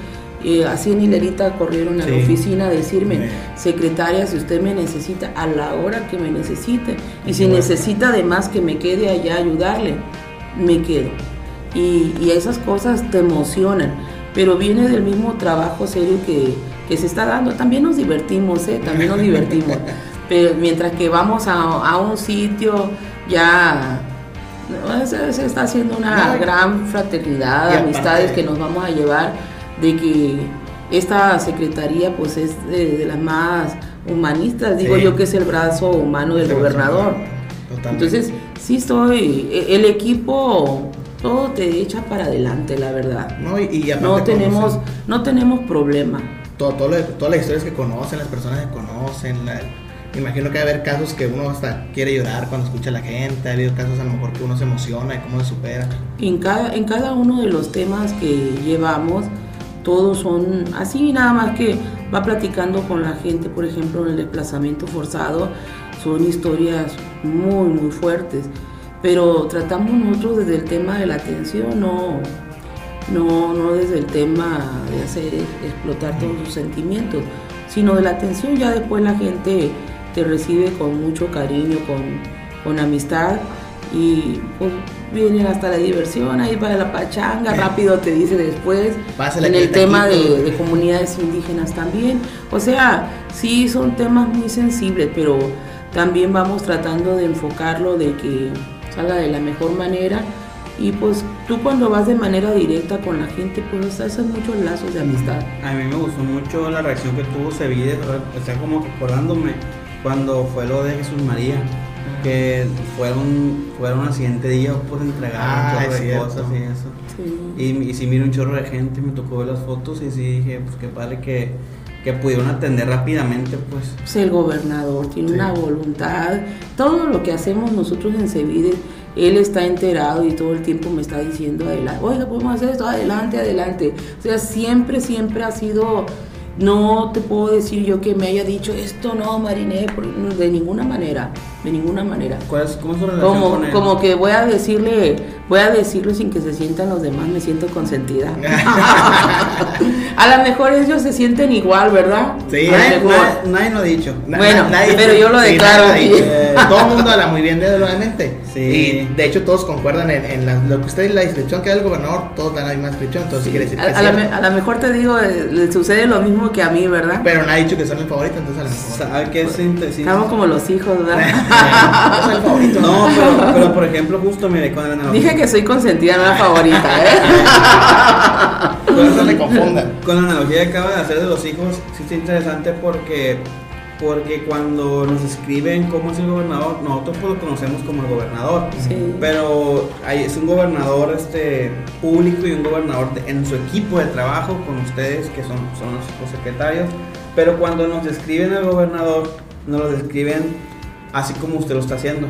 S1: eh, así en hilerita corrieron a la oficina a decirme, secretaria, si usted me necesita, a la hora que me necesite, y si necesita además que me quede allá a ayudarle, me quedo. Y, esas cosas te emocionan, pero viene del mismo trabajo serio que, se está dando. También nos divertimos, ¿eh? también nos divertimos. Pero mientras que vamos a, un sitio, ya se, está haciendo una gran fraternidad, amistades que nos vamos a llevar de que esta secretaría pues es de, las más humanistas, digo yo que es el brazo humano del gobernador. Entonces, sí estoy, e, el equipo todo te echa para adelante, la verdad.
S3: No, y,
S1: no tenemos no tenemos problema.
S3: Todo, todo todas las historias que conocen, las personas que conocen, imagino que va a haber casos que uno hasta quiere llorar cuando escucha a la gente, ha habido casos a lo mejor que uno se emociona y cómo se supera.
S1: En cada, en cada uno de los temas que llevamos, todos son así, nada más que va platicando con la gente, por ejemplo, en el desplazamiento forzado, son historias muy, muy fuertes, pero tratamos nosotros desde el tema de la atención, no, no, no desde el tema de hacer explotar todos sus sentimientos, sino de la atención. Ya después la gente te recibe con mucho cariño, con, con amistad y pues vienen hasta la diversión, ahí para la pachanga, rápido te dice después,
S3: Pásale
S1: en el tema de comunidades indígenas también. O sea, sí son temas muy sensibles, pero también vamos tratando de enfocarlo de que salga de la mejor manera. Y pues tú cuando vas de manera directa con la gente, pues haces muchos lazos de amistad.
S2: A mí me gustó mucho la reacción que tuvo Cevides, o sea, como acordándome cuando fue lo de Jesús María, que fueron, fueron al siguiente día, pues entregaron
S3: Ah,
S2: un chorro
S3: es
S2: de
S3: cierto.
S2: cosas y eso.
S1: Sí.
S2: Y, y sí miré un chorro de gente, me tocó ver las fotos y sí dije, pues qué padre que, que pudieron atender rápidamente, pues.
S1: Pues el gobernador tiene
S3: Sí.
S1: una voluntad. Todo lo que hacemos nosotros en Sevide, él está enterado y todo el tiempo me está diciendo adelante, oiga, podemos hacer esto, adelante, adelante. O sea, siempre, siempre ha sido, no te puedo decir yo que me haya dicho esto no, Mariné, de ninguna manera, de ninguna manera.
S2: ¿Cuál es, ¿Cómo es su relación
S1: Como,
S2: con él?
S1: como que voy a decirle, voy a decirlo sin que se sientan los demás, me siento consentida. a lo mejor ellos se sienten igual, ¿verdad?
S3: Sí,
S1: A lo
S2: nadie,
S1: mejor.
S2: nadie- nadie lo ha dicho.
S1: Bueno,
S3: na-
S1: pero yo lo
S3: sí,
S1: declaro
S3: nadie. Todo el mundo habla muy bien de él, obviamente.
S2: Sí.
S3: Y de hecho, todos concuerdan en, en la- lo que usted la descripción que da el gobernador, todos dan la misma descripción. Entonces, quiere decir que
S1: A, a la, a lo mejor te digo, eh, le sucede lo mismo que a mí, ¿verdad?
S3: Pero nadie ha dicho que son el favorito, entonces a lo mejor.
S2: ¿Sabe qué es sí,
S1: Estamos como los hijos, ¿verdad?
S3: Soy el favorito.
S2: No, pero, pero por ejemplo, justo mire, con la analogía,
S1: Dije que soy consentida, no la favorita, ¿eh?
S3: Le
S2: con la analogía que acaba de hacer de los hijos, sí está interesante porque, porque cuando nos escriben cómo es el gobernador, nosotros pues lo conocemos como el gobernador.
S1: Sí.
S2: Pero hay, es un gobernador este, público y un gobernador de- en su equipo de trabajo con ustedes, que son, son los, los secretarios. Pero cuando nos describen al gobernador, nos lo describen así como usted lo está haciendo.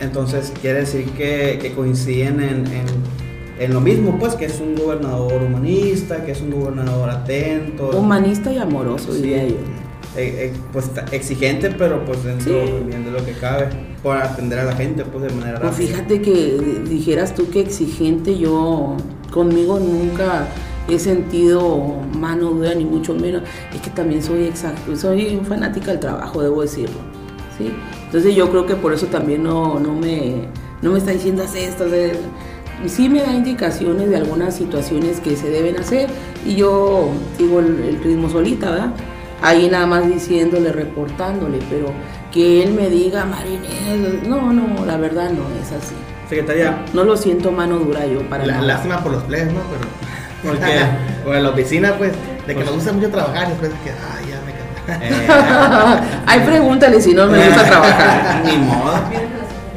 S2: Entonces quiere decir que, que coinciden en, en- en lo mismo, pues que es un gobernador humanista, que es un gobernador atento.
S1: Humanista y amoroso,
S2: Sí.
S1: diría yo.
S2: eh, eh, pues exigente, pero pues dentro
S1: Sí.
S2: de lo que cabe, para atender a la gente pues de manera
S1: Pues
S2: rápida.
S1: fíjate que dijeras tú que exigente, yo conmigo nunca he sentido mano dura ni mucho menos. Es que también soy exacto, soy fanática del trabajo, debo decirlo. ¿sí? Entonces yo creo que por eso también no, no, me, no me está diciendo haz esto, haz esto". Sí me da indicaciones de algunas situaciones que se deben hacer y yo sigo el, el ritmo solita, ¿verdad? Ahí nada más diciéndole, reportándole, pero que él me diga, Marinés, no, no, la verdad no es así.
S2: Secretaria,
S1: No lo siento mano dura yo para
S3: La-
S1: nada.
S3: lástima por los players, ¿no? Pero.
S2: ¿Por qué?
S3: o en la oficina, pues, de que
S2: Pues-
S3: nos gusta mucho trabajar y después de que, ay, ya me cansé.
S2: eh,
S1: Ay, pregúntale si no me gusta trabajar.
S2: Ni modo.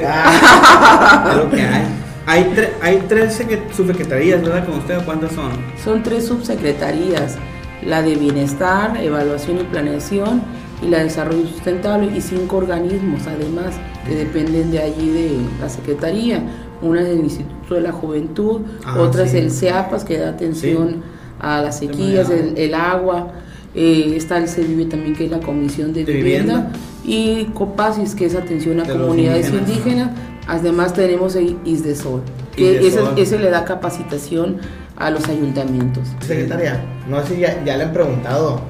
S3: Ah,
S2: Es lo que hay. Hay, tre- hay tres secre- subsecretarías, ¿verdad? Con usted, ¿cuántas son?
S1: Son tres subsecretarías, la de bienestar, evaluación y planeación y la de desarrollo sustentable y cinco organismos además que dependen de allí de la secretaría. Una es el Instituto de la Juventud,
S2: Ah,
S1: otra
S2: sí.
S1: es el CEAPAS que da atención a las sequías, el, el agua, eh, está el CEVIVE también que es la Comisión de,
S2: De
S1: vivienda,
S2: Vivienda.
S1: y COPASIS que es atención a
S2: De
S1: comunidades
S2: indígenas.
S1: indígenas. Además tenemos el ISDESOL, que ese,
S2: ISDESOL.
S1: ese le da capacitación a los ayuntamientos.
S3: Secretaria, no sé si ya, ya le han preguntado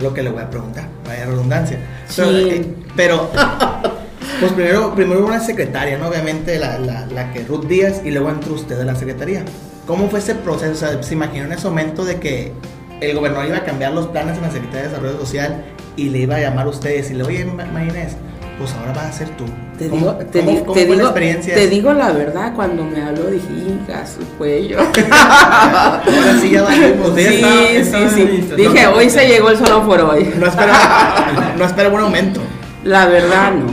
S3: lo que le voy a preguntar, vaya redundancia.
S1: Sí.
S3: Pero, eh, pero, pues primero, primero una secretaria, ¿no? Obviamente la, la, la que Ruth Díaz y luego entró usted de la secretaría. ¿Cómo fue ese proceso? O sea, ¿Se imaginó en ese momento de que el gobernador iba a cambiar los planes en la Secretaría de Desarrollo Social y le iba a llamar a usted y decirle, oye, Ma- Marinés, pues ahora vas a ser tú?
S1: Te
S3: ¿Cómo-
S1: digo, te,
S3: cómo- cómo
S1: te digo,
S3: experiencia?
S1: te digo la verdad, cuando me habló dije, hija, su cuello.
S3: Ahora sí ya valimos.
S1: Sí,
S2: estaba-
S1: sí, sí. Dije, hoy se llegó el solo por hoy.
S3: No espera, no espera buen aumento.
S1: La verdad no,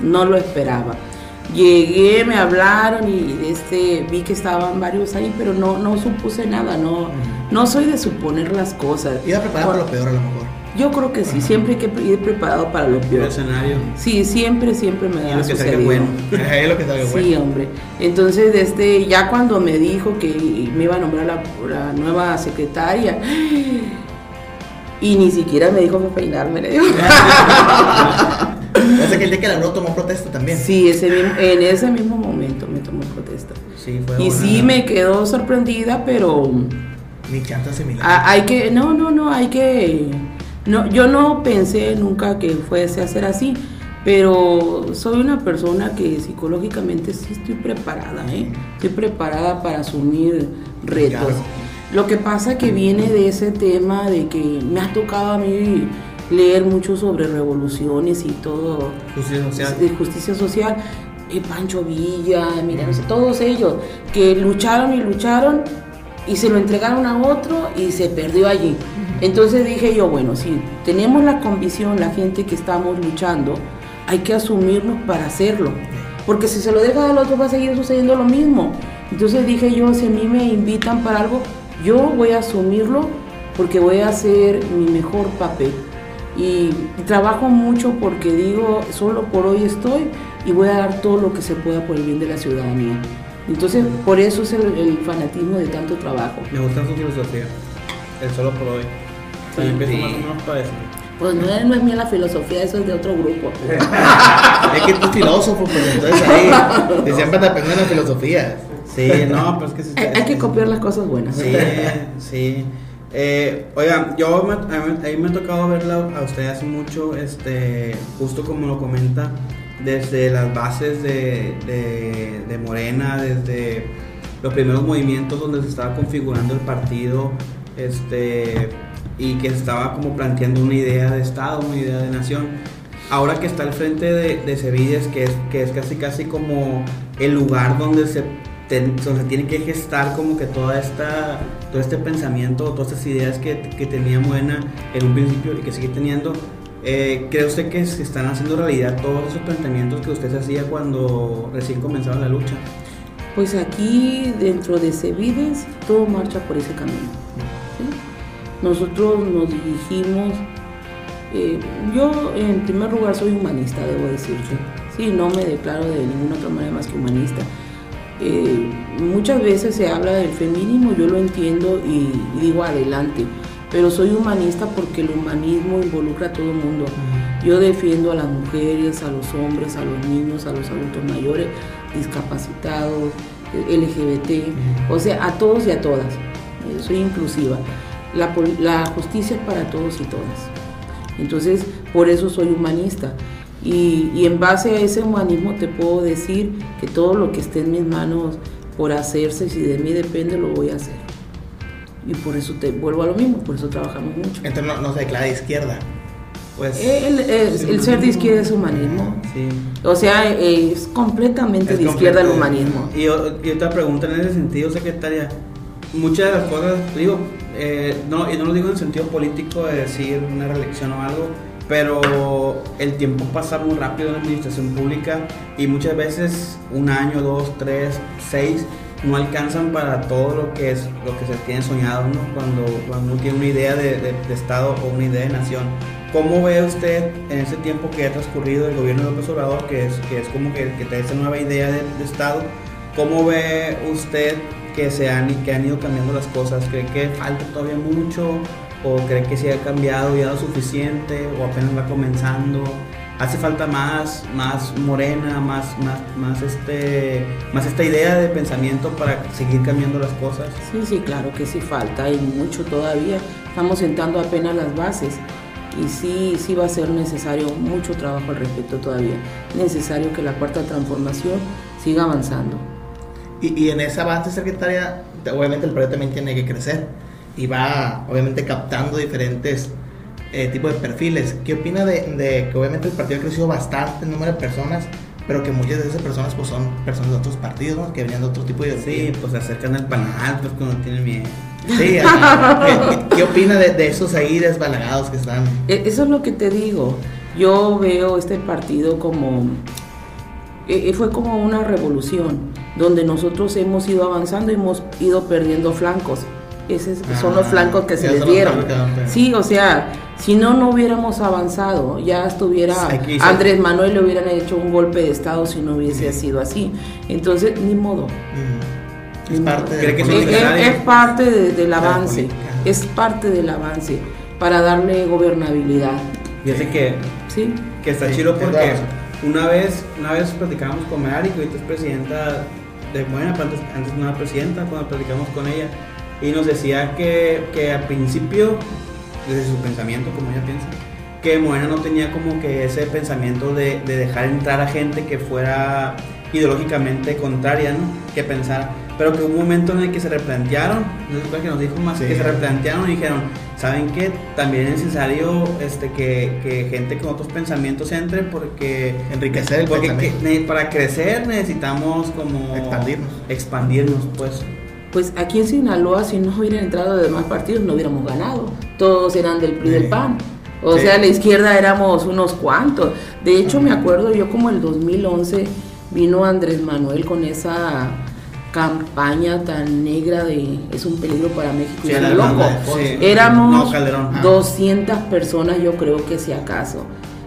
S1: no lo esperaba. Llegué, me hablaron y este vi que estaban varios ahí, pero no, no supuse nada, no, no soy de suponer las cosas.
S3: Iba preparado para lo peor a lo mejor.
S1: Yo creo que sí, siempre hay que ir preparado para lo
S2: El
S1: peor.
S2: escenario.
S1: Sí, siempre, siempre me ha
S2: lo que salga bueno.
S3: Es lo que sabe bueno.
S1: Sí, hombre. Entonces, este, ya cuando me dijo que me iba a nombrar la, la nueva secretaria, y ni siquiera me dijo que peinarme, le digo.
S3: Sea que el día que la tomó protesta también.
S1: Sí, ese mismo- en ese mismo momento me tomó protesta.
S2: Sí, fue
S1: Y
S2: buena.
S1: sí me quedó sorprendida, pero
S3: Ni chanta similar.
S1: Hay que, no, no, no, hay que, no, yo no pensé nunca que fuese a ser así, pero soy una persona que psicológicamente sí estoy preparada, ¿eh? Estoy preparada para asumir retos.
S3: Claro.
S1: Lo que pasa que viene de ese tema de que me ha tocado a mí leer mucho sobre revoluciones y todo,
S2: Justicia social.
S1: de justicia social, eh, Pancho Villa, mira, no sé, todos ellos que lucharon y lucharon y se lo entregaron a otro y se perdió allí. Entonces dije yo, bueno, si tenemos la convicción, la gente que estamos luchando, hay que asumirnos para hacerlo. Porque si se lo deja al otro va a seguir sucediendo lo mismo. Entonces dije yo, si a mí me invitan para algo, yo voy a asumirlo porque voy a hacer mi mejor papel. Y, trabajo mucho porque digo, solo por hoy estoy y voy a dar todo lo que se pueda por el bien de la ciudadanía. Entonces, por eso es el, el fanatismo de tanto trabajo.
S2: Me gusta su filosofía. El solo por hoy. También
S3: Sí.
S2: empiezo más o menos para eso.
S1: Pues no es, no es mía la filosofía, eso es de otro grupo.
S3: Es que tú filósofo, pues entonces ahí. y siempre te aprenden la filosofía.
S2: Sí, no, pues que sí.
S1: Hay, hay que copiar las cosas buenas.
S2: Sí, sí. Eh, oigan, yo me, a, mí, a mí me ha tocado verla a usted hace mucho, este, justo como lo comenta, desde las bases de, de, de Morena, desde los primeros movimientos donde se estaba configurando el partido, este, y que estaba como planteando una idea de Estado, una idea de nación. Ahora que está al frente de, de que es, que es casi casi como el lugar donde se, ten- donde tiene que gestar como que toda esta, todo este pensamiento, todas estas ideas que, que tenía Morena en un principio y que sigue teniendo, eh, ¿cree usted que se están haciendo realidad todos esos planteamientos que usted hacía cuando recién comenzaba la lucha?
S1: Pues aquí dentro de Cevides todo marcha por ese camino. Nosotros nos dirigimos, eh, yo en primer lugar soy humanista, debo decirte. Sí, no me declaro de ninguna otra manera más que humanista. Eh, muchas veces se habla del feminismo, yo lo entiendo y, digo adelante, pero soy humanista porque el humanismo involucra a todo el mundo. Yo defiendo a las mujeres, a los hombres, a los niños, a los adultos mayores, discapacitados, eh, LGBT, o sea, a todos y a todas. Soy inclusiva. La, justicia es para todos y todas. Entonces, por eso soy humanista. Y, y en base a ese humanismo te puedo decir que todo lo que esté en mis manos por hacerse, si de mí depende, lo voy a hacer. Y por eso te vuelvo a lo mismo, por eso trabajamos mucho.
S3: Entonces no, no se declara de izquierda.
S2: Pues,
S1: El, el- el ser de izquierda es humanismo.
S2: sí.
S1: O sea, es completamente
S3: Es
S1: de izquierda el humanismo.
S2: Y, y otra pregunta en ese sentido, secretaria. Muchas de las cosas, digo, eh, no, y no lo digo en sentido político de decir una reelección o algo, pero el tiempo pasa muy rápido en la administración pública y muchas veces un año, dos, tres, seis no alcanzan para todo lo que es lo que se tiene soñado, ¿no? Cuando, cuando uno tiene una idea de, de- Estado o una idea de nación. ¿Cómo ve usted en ese tiempo que ha transcurrido el gobierno de López Obrador, que es, que es como que, que trae esa nueva idea de, de Estado? ¿Cómo ve usted que, se han, que han ido cambiando las cosas? ¿Cree que falta todavía mucho? ¿O cree que se ha cambiado ya lo suficiente? ¿O apenas va comenzando? ¿Hace falta más, más morena, más, más, más, este, más esta idea de pensamiento para seguir cambiando las cosas?
S1: Sí, sí, claro que sí falta, hay mucho todavía. Estamos sentando apenas las bases y sí, sí va a ser necesario mucho trabajo al respecto todavía. Necesario que la cuarta transformación siga avanzando.
S3: Y, y en ese avance, secretaria, te- obviamente el proyecto también tiene que crecer y va, obviamente, captando diferentes eh, tipos de perfiles. ¿Qué opina de, de que obviamente el partido ha crecido bastante en número de personas, pero que muchas de esas personas pues, son personas de otros partidos, ¿no? que venían de otro tipo de
S2: Sí, pues se acercan al panal, pues cuando tienen miedo.
S3: Sí, ajá. ¿Qué, qué opina de, de esos ahí desbalagados que están?
S1: E- Eso es lo que te digo. Yo veo este partido como... eh, eh, fue como una revolución, donde nosotros hemos ido avanzando y hemos ido perdiendo flancos. Esos son los
S3: Ah,
S1: flancos que se les dieron. Sí, o sea, si no, no hubiéramos avanzado. Ya estuviera Andrés Manuel le hubieran hecho un golpe de Estado si no hubiese sido así. Entonces, ni modo.
S3: Mm. Es parte
S2: ¿Cree
S3: de
S2: que
S1: Es, es- parte de- del avance. Es parte del avance para darle gobernabilidad.
S2: Fíjate que
S1: ¿Sí?
S2: que está
S3: Sí,
S2: chido porque. Una vez, una vez platicábamos con Mari, que ahorita es presidenta de Morena, antes, antes no era presidenta, cuando platicamos con ella, y nos decía que, que al principio, desde su pensamiento, como ella piensa, que Morena no tenía como que ese pensamiento de, de dejar entrar a gente que fuera ideológicamente contraria, ¿no? Que pensara, pero que hubo un momento en el que se replantearon, no sé que nos dijo más,
S3: Sí.
S2: que se replantearon y dijeron, ¿saben qué? También es necesario este, que, que gente con otros pensamientos entre porque
S3: Enriquecer el
S2: porque
S3: pensamiento.
S2: que- para crecer necesitamos como
S3: Expandirnos.
S2: expandirnos pues
S1: Pues aquí en Sinaloa, si no hubieran entrado de demás partidos, no hubiéramos ganado. Todos eran del PRI del. PAN. O
S3: Sí.
S1: sea, la izquierda éramos unos cuantos. De hecho, me acuerdo yo como el 2011 vino Andrés Manuel con esa campaña tan negra de es un peligro para México. y
S2: Sí,
S1: era
S2: la
S1: loco.
S2: banda Fox.
S1: Éramos
S2: No, Calderón. Ah.
S1: 200 personas, yo creo que si acaso.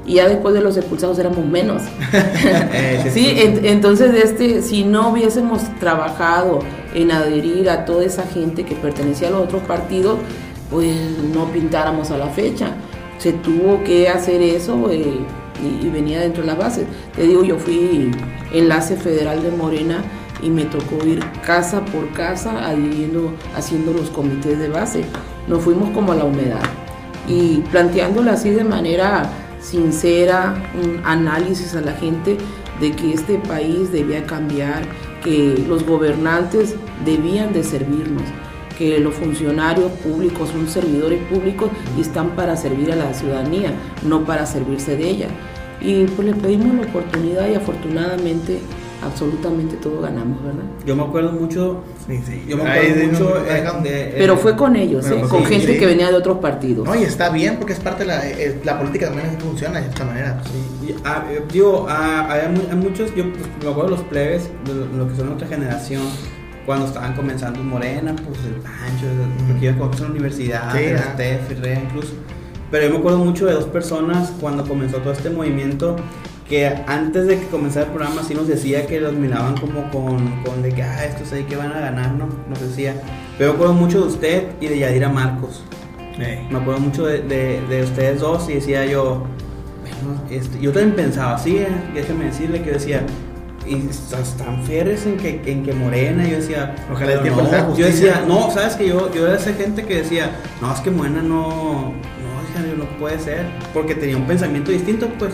S1: Y ya después de los expulsados éramos menos.
S2: Eh, sí,
S1: sí,
S2: sí.
S1: en- entonces este, si no hubiésemos trabajado en adherir a toda esa gente que pertenecía a los otros partidos, pues no pintáramos a la fecha. Se tuvo que hacer eso eh, y, y venía dentro de las bases. Te digo, yo fui enlace federal de Morena y me tocó ir casa por casa adhiriendo, haciendo los comités de base. Nos fuimos como a la humedad y planteándolo así de manera sincera, un análisis a la gente de que este país debía cambiar, que los gobernantes debían de servirnos, que los funcionarios públicos son servidores públicos y están para servir a la ciudadanía, no para servirse de ella. Y pues le pedimos la oportunidad y afortunadamente absolutamente todo ganamos, ¿verdad?
S2: yo me acuerdo mucho
S3: Sí, sí.
S2: yo me
S3: Ay,
S2: acuerdo
S3: de-
S2: mucho
S3: no,
S2: eh,
S3: no,
S2: de-
S1: Pero
S2: eh,
S1: fue con ellos, ¿eh?
S3: pues
S1: con
S3: sí,
S1: gente
S3: sí.
S1: que venía de otros partidos.
S3: No, y está bien porque es parte de la, eh, la política también así funciona de esta manera.
S2: Y, ah, eh, digo, ah, hay muchos, yo pues, me acuerdo de los plebes, de lo, lo que son otra generación, cuando estaban comenzando en Morena, pues el Pancho, el- porque iba a la universidad,
S3: Sí,
S2: el
S3: ah.
S2: Steph, Rea incluso. Pero yo me acuerdo mucho de dos personas cuando comenzó todo este movimiento que antes de que comenzara el programa sí nos decía que los miraban como con, con de que, ah, estos ahí que van a ganar, ¿no? Nos decía. Pero me acuerdo mucho de usted y de Yadira Marcos. Me acuerdo mucho de, de- de ustedes dos y decía yo, bueno, este, yo también pensaba así, eh, déjeme decirle que yo decía, y estás tan fieres en que, en que Morena, yo decía,
S3: Ojalá el tiempo
S2: no,
S3: les haga
S2: yo
S3: justicia.
S2: decía, no, sabes que yo, yo era esa gente que decía, no, es que Morena no, no, no puede ser, porque tenía un pensamiento distinto, pues.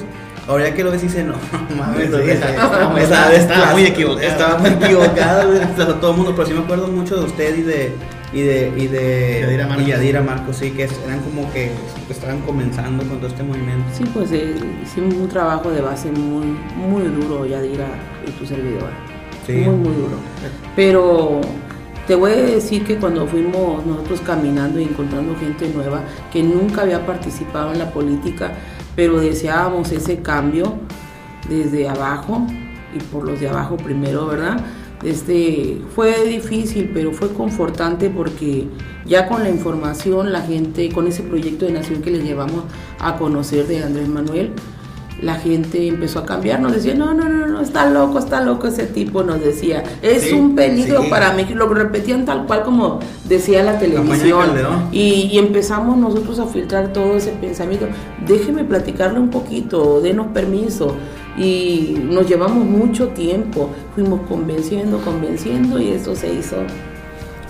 S2: Ahora que lo ves dice, no, mames,
S3: Sí,
S2: o sea,
S3: sí, estaba-
S2: estaba,
S3: estaba muy equivocado.
S2: Estaba muy equivocado, sea, todo el mundo, pero sí me acuerdo mucho de usted y de, y de, y de
S3: Yadira Marcos.
S2: y Yadira Marcos, sí, que eran como que estaban comenzando con todo este movimiento.
S1: Sí, pues eh, hicimos un trabajo de base muy, muy duro, Yadira y tu servidora.
S2: Sí.
S1: Muy, muy duro. Pero te voy a decir que cuando fuimos nosotros caminando y encontrando gente nueva que nunca había participado en la política, pero deseábamos ese cambio desde abajo y por los de abajo primero, ¿verdad? Este, fue difícil, pero fue confortante porque ya con la información, la gente, con ese proyecto de nación que les llevamos a conocer de Andrés Manuel, la gente empezó a cambiar, nos decía, no, no, no, no, está loco, está loco ese tipo, nos decía, es
S2: Sí,
S1: un peligro
S2: sí.
S1: para México, lo repetían tal cual como decía la televisión. Y, y empezamos nosotros a filtrar todo ese pensamiento, déjeme platicarle un poquito, denos permiso. Y nos llevamos mucho tiempo, fuimos convenciendo, convenciendo y eso se hizo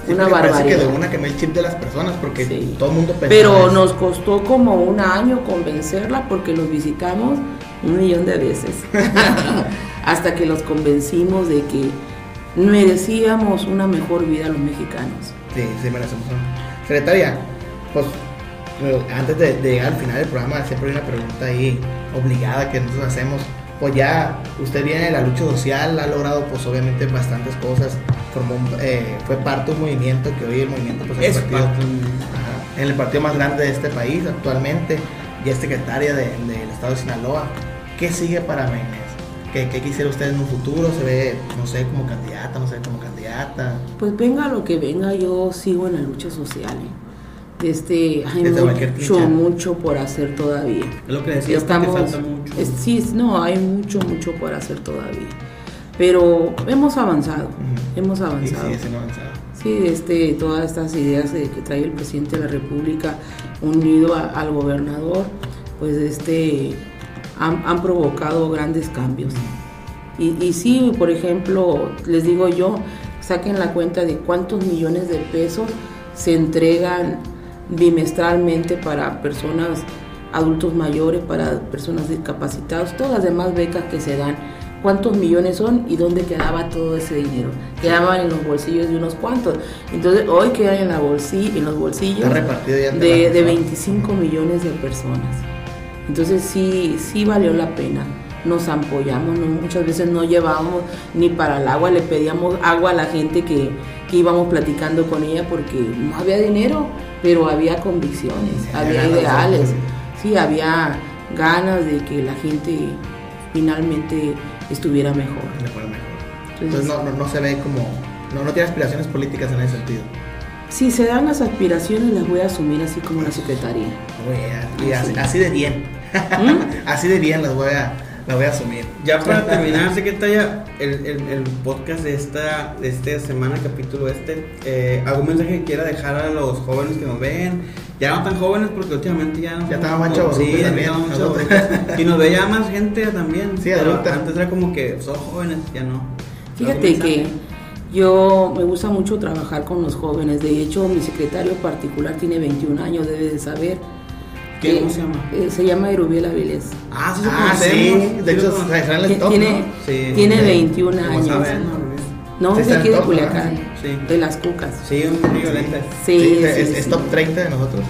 S3: sí,
S1: una
S3: parece
S1: barbaridad.
S3: que de una quemé el chip de las personas porque
S1: Sí.
S3: todo el mundo pensaba
S1: Pero
S3: eso.
S1: nos costó como un año convencerla porque los visitamos un millón de veces. Hasta que los convencimos de que merecíamos una mejor vida los mexicanos.
S3: Sí, sí, merecemos. Secretaria, pues eh, antes de, de llegar al final del programa, siempre hay una pregunta ahí obligada que nosotros hacemos. Pues ya usted viene de la lucha social, ha logrado pues obviamente bastantes cosas, formó, un- eh, fue parte de un movimiento que hoy el movimiento pues es
S2: Es
S3: el partido,
S2: parte-
S3: ajá, en el partido más grande de este país actualmente, y es secretaria de- del estado de Sinaloa. ¿Qué sigue para Maynes? ¿Qué, ¿Qué quisiera usted en un futuro? ¿Se ve, no sé, como candidata, no sé, como candidata?
S1: Pues venga lo que venga, yo sigo en la lucha social. ¿eh? Este, hay
S3: Desde cualquier
S1: mucho, mucho por hacer todavía.
S2: Es lo que decía,
S1: Estamos,
S2: falta mucho.
S1: es- sí, no, hay mucho, mucho por hacer todavía. Pero hemos avanzado, hemos avanzado.
S3: sigue siendo avanzado.
S1: Sí, este, todas estas ideas de que trae el presidente de la República unido a- al gobernador, pues este, han, han provocado grandes cambios. Y, y sí, por ejemplo, les digo yo, saquen la cuenta de cuántos millones de pesos se entregan bimestralmente para personas adultos mayores, para personas discapacitadas, todas las demás becas que se dan, cuántos millones son y dónde quedaba todo ese dinero. Quedaban en los bolsillos de unos cuantos. Entonces hoy quedan en, la bolsilla, en los bolsillos de, de
S3: personas.
S1: 25 millones de personas. Entonces sí, sí valió la pena. Nos apoyamos, no- muchas veces no llevábamos ni para el agua, le pedíamos agua a la gente que, que íbamos platicando con ella porque no había dinero, pero había convicciones,
S3: Sí,
S1: había ideales, sí, había ganas de que la gente finalmente estuviera mejor. Entonces,
S3: Entonces no, no, no se ve como. No, no tiene aspiraciones políticas en ese sentido.
S1: si se dan las aspiraciones, las voy a asumir así como la secretaría.
S3: Oye, y así, así de bien.
S1: ¿Mm?
S3: así de bien las voy a, las voy a asumir.
S2: Ya para terminar, secretaria, el, el, el podcast de esta, de esta semana, capítulo este, eh, ¿algún mensaje que quiera dejar a los jóvenes que nos ven? Ya no tan jóvenes porque últimamente ya no
S3: Ya estamos más chavorrucos
S2: Sí,
S3: también, nosotros.
S2: chavorrucos. Y nos ve ya más gente también.
S3: Sí,
S2: pero
S3: adulta.
S2: Antes era como que son jóvenes, ya no.
S1: Fíjate
S2: ¿Algún
S1: que yo me gusta mucho trabajar con los jóvenes. De hecho, mi secretario particular tiene 21 años, debe de saber.
S2: ¿Qué?
S1: Eh,
S2: ¿Cómo se llama?
S1: eh, se llama Erubiel Avilés.
S2: Ah, sí,
S3: Ah, sí. De hecho, el top.
S1: tiene
S3: ¿no?
S2: Sí.
S1: tiene
S2: Sí.
S1: 21
S2: Como
S1: años.
S2: ¿no?
S1: No,
S3: Sí,
S1: es de aquí de
S3: top,
S1: Culiacán,
S2: Sí.
S1: de las Cucas.
S2: Sí, un muy violenta.
S1: Sí,
S3: Sí,
S1: sí,
S3: es,
S1: sí.
S3: es top 30 de nosotros.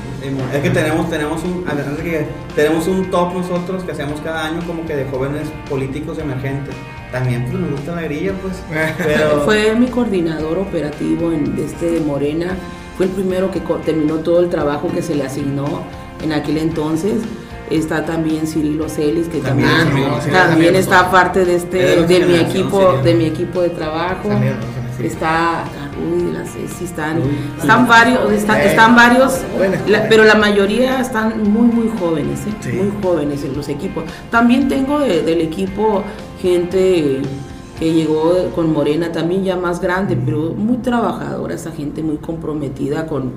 S2: Es que tenemos, tenemos un, además de que tenemos un top nosotros que hacemos cada año como que de jóvenes políticos emergentes. También pues nos gusta la grilla, pues. Pero
S1: Fue mi coordinador operativo en este de Morena. Fue el primero que terminó todo el trabajo que se le asignó en aquel entonces. Está también Cirilo Celis, que
S2: También,
S1: también, está parte de
S2: Es de
S1: este de mi equipo de mi equipo de trabajo. Está Caruy, las sí están,
S2: Uy,
S1: están
S2: sí.
S1: varios, están, están varios, la- pero la mayoría están muy muy jóvenes, ¿eh?
S3: Sí.
S1: muy jóvenes en los equipos. También tengo de- del equipo gente que llegó con Morena, también ya más grande, pero muy trabajadora, esa gente muy comprometida con,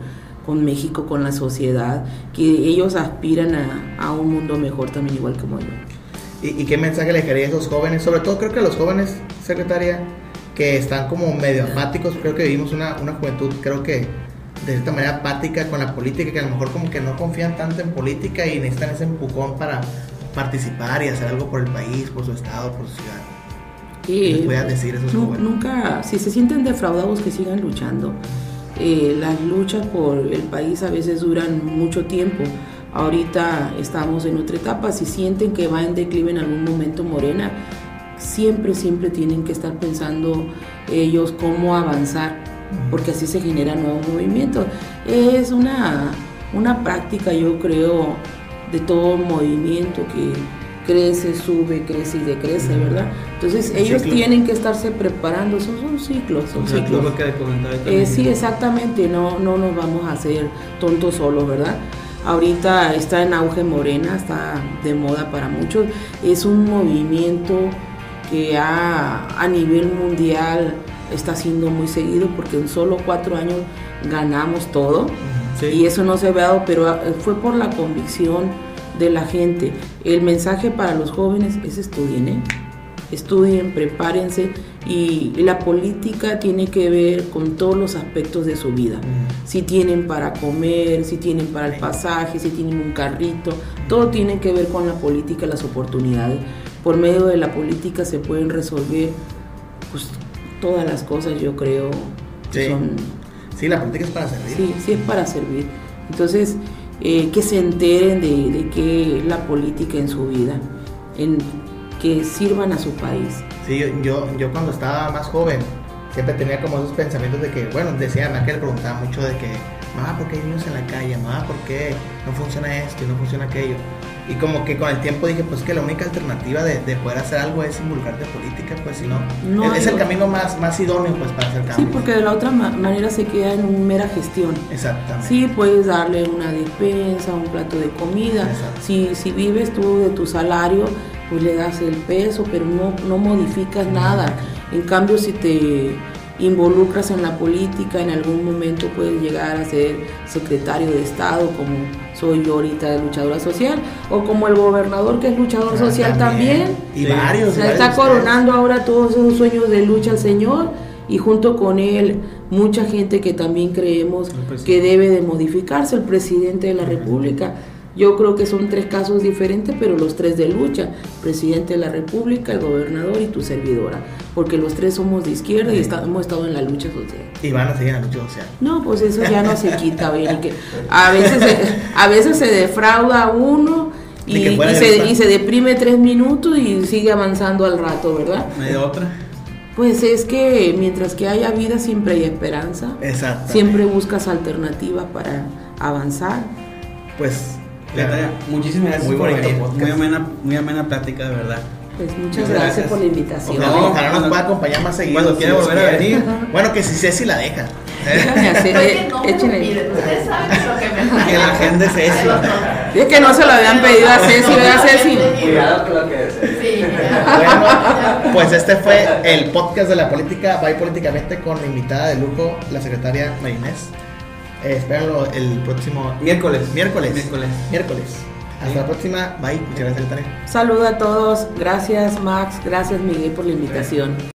S1: con México, con la sociedad, que ellos aspiran a, a un mundo mejor también igual como yo.
S3: ¿Y, y qué mensaje le dejaría a esos jóvenes? Sobre todo creo que a los jóvenes, secretaria, que están como medio apáticos, creo que vivimos una, una juventud, creo que de cierta manera apática con la política, que a lo mejor como que no confían tanto en política y necesitan ese empujón para participar y hacer algo por el país, por su estado, por su ciudad. ¿Qué les puedas decir a esos jóvenes?
S1: nunca, si se sienten defraudados, que sigan luchando. Eh, las luchas por el país a veces duran mucho tiempo. Ahorita estamos en otra etapa. Si sienten que va en declive en algún momento Morena, siempre, siempre tienen que estar pensando ellos cómo avanzar, porque así se generan nuevos movimientos. Es una, una práctica, yo creo, de todo movimiento que crece, sube, crece y decrece, ¿verdad? Entonces ellos
S3: ciclo.
S1: tienen que estarse preparando, son, son ciclos, son
S2: sea,
S1: ciclos.
S2: lo que
S1: Eh, sí, exactamente, no, no nos vamos a hacer tontos solos, ¿verdad? Ahorita está en auge Morena, está de moda para muchos. Es un movimiento que ha- a nivel mundial está siendo muy seguido porque en solo cuatro años ganamos todo.
S2: Sí.
S1: Y eso no se ha dado, pero fue por la convicción de la gente. El mensaje para los jóvenes es estudien, ¿eh? Estudien, prepárense y la política tiene que ver con todos los aspectos de su vida. Si tienen para comer, si tienen para el pasaje, si tienen un carrito, todo tiene que ver con la política, las oportunidades. Por medio de la política se pueden resolver pues, todas las cosas, yo creo, que
S3: Sí.
S1: son
S3: Sí, la política es para servir.
S1: Sí, sí es para servir. Entonces, eh, que se enteren de, de qué es la política en su vida, en que sirvan a su país.
S3: Sí, yo, yo, cuando estaba más joven siempre tenía como esos pensamientos de que, bueno, decían, aquel preguntaba mucho de que, mamá, ¿por qué hay niños en la calle? Mamá, ¿por qué no funciona esto y no funciona aquello? Y como que con el tiempo dije, pues que la única alternativa de, de poder hacer algo es involucrarte en política, pues si no,
S1: No
S3: es, el camino más, más idóneo pues para hacer
S1: Sí,
S3: cambios.
S1: porque de la otra ma- manera se queda en una mera gestión.
S3: Exactamente.
S1: Sí, puedes darle una despensa, un plato de comida.
S3: Exacto.
S1: Si, si vives tú de tu salario, pues le das el peso, pero no, no modificas nada. En cambio, si te involucras en la política, en algún momento puedes llegar a ser secretario de Estado, como soy yo ahorita luchadora social, o como el gobernador que es luchador
S3: Ah,
S1: social también.
S3: Y
S2: Sí.
S3: varios.
S1: O sea,
S3: varios
S1: está
S3: de ustedes.
S1: coronando ahora todos esos sueños de lucha al Señor y junto con él mucha gente que también creemos que debe de modificarse, el presidente de la República. Yo creo que son tres casos diferentes, pero los tres de lucha, presidente de la República, el gobernador y tu servidora, porque los tres somos de izquierda y hemos estado en la lucha social.
S3: Y van a seguir en la lucha social.
S1: No, pues eso ya no se quita, ni que a veces se, a veces se defrauda a uno y, y se, y se deprime tres minutos y sigue avanzando al rato, ¿verdad?
S2: No hay otra.
S1: Pues es que mientras que haya vida siempre hay esperanza,
S3: Exacto.
S1: siempre buscas alternativas para avanzar.
S3: Pues.
S2: Neta, Muchísimas gracias
S3: Muy
S2: por venir.
S3: podcast.
S2: Muy amena, muy amena plática, de verdad.
S1: Pues muchas gracias,
S2: gracias.
S1: por la invitación.
S3: Ojalá,
S2: No,
S3: ojalá nos pueda acompañar más seguido.
S2: cuando quiera volver a venir.
S3: Bueno, que si Ceci la deja.
S1: Déjame hacer, eh,
S4: que no me lo
S1: échenle.
S4: piden, ustedes saben lo que me
S2: Que la agenda es Ceci.
S1: Es que no se lo habían pedido a Ceci, ¿verdad Ceci?
S5: Cuidado con lo que.
S4: Sí,
S3: Bueno, pues este fue el podcast de la política, Bye Políticamente, con la invitada de lujo, la secretaria Marinés. Eh, espérenlo el próximo
S2: Miércoles.
S3: miércoles.
S2: Miércoles.
S3: Miércoles. Hasta la próxima. Bye. Muchas gracias, secretaria.
S1: Saludos a todos. Gracias Max, gracias Miguel por la invitación.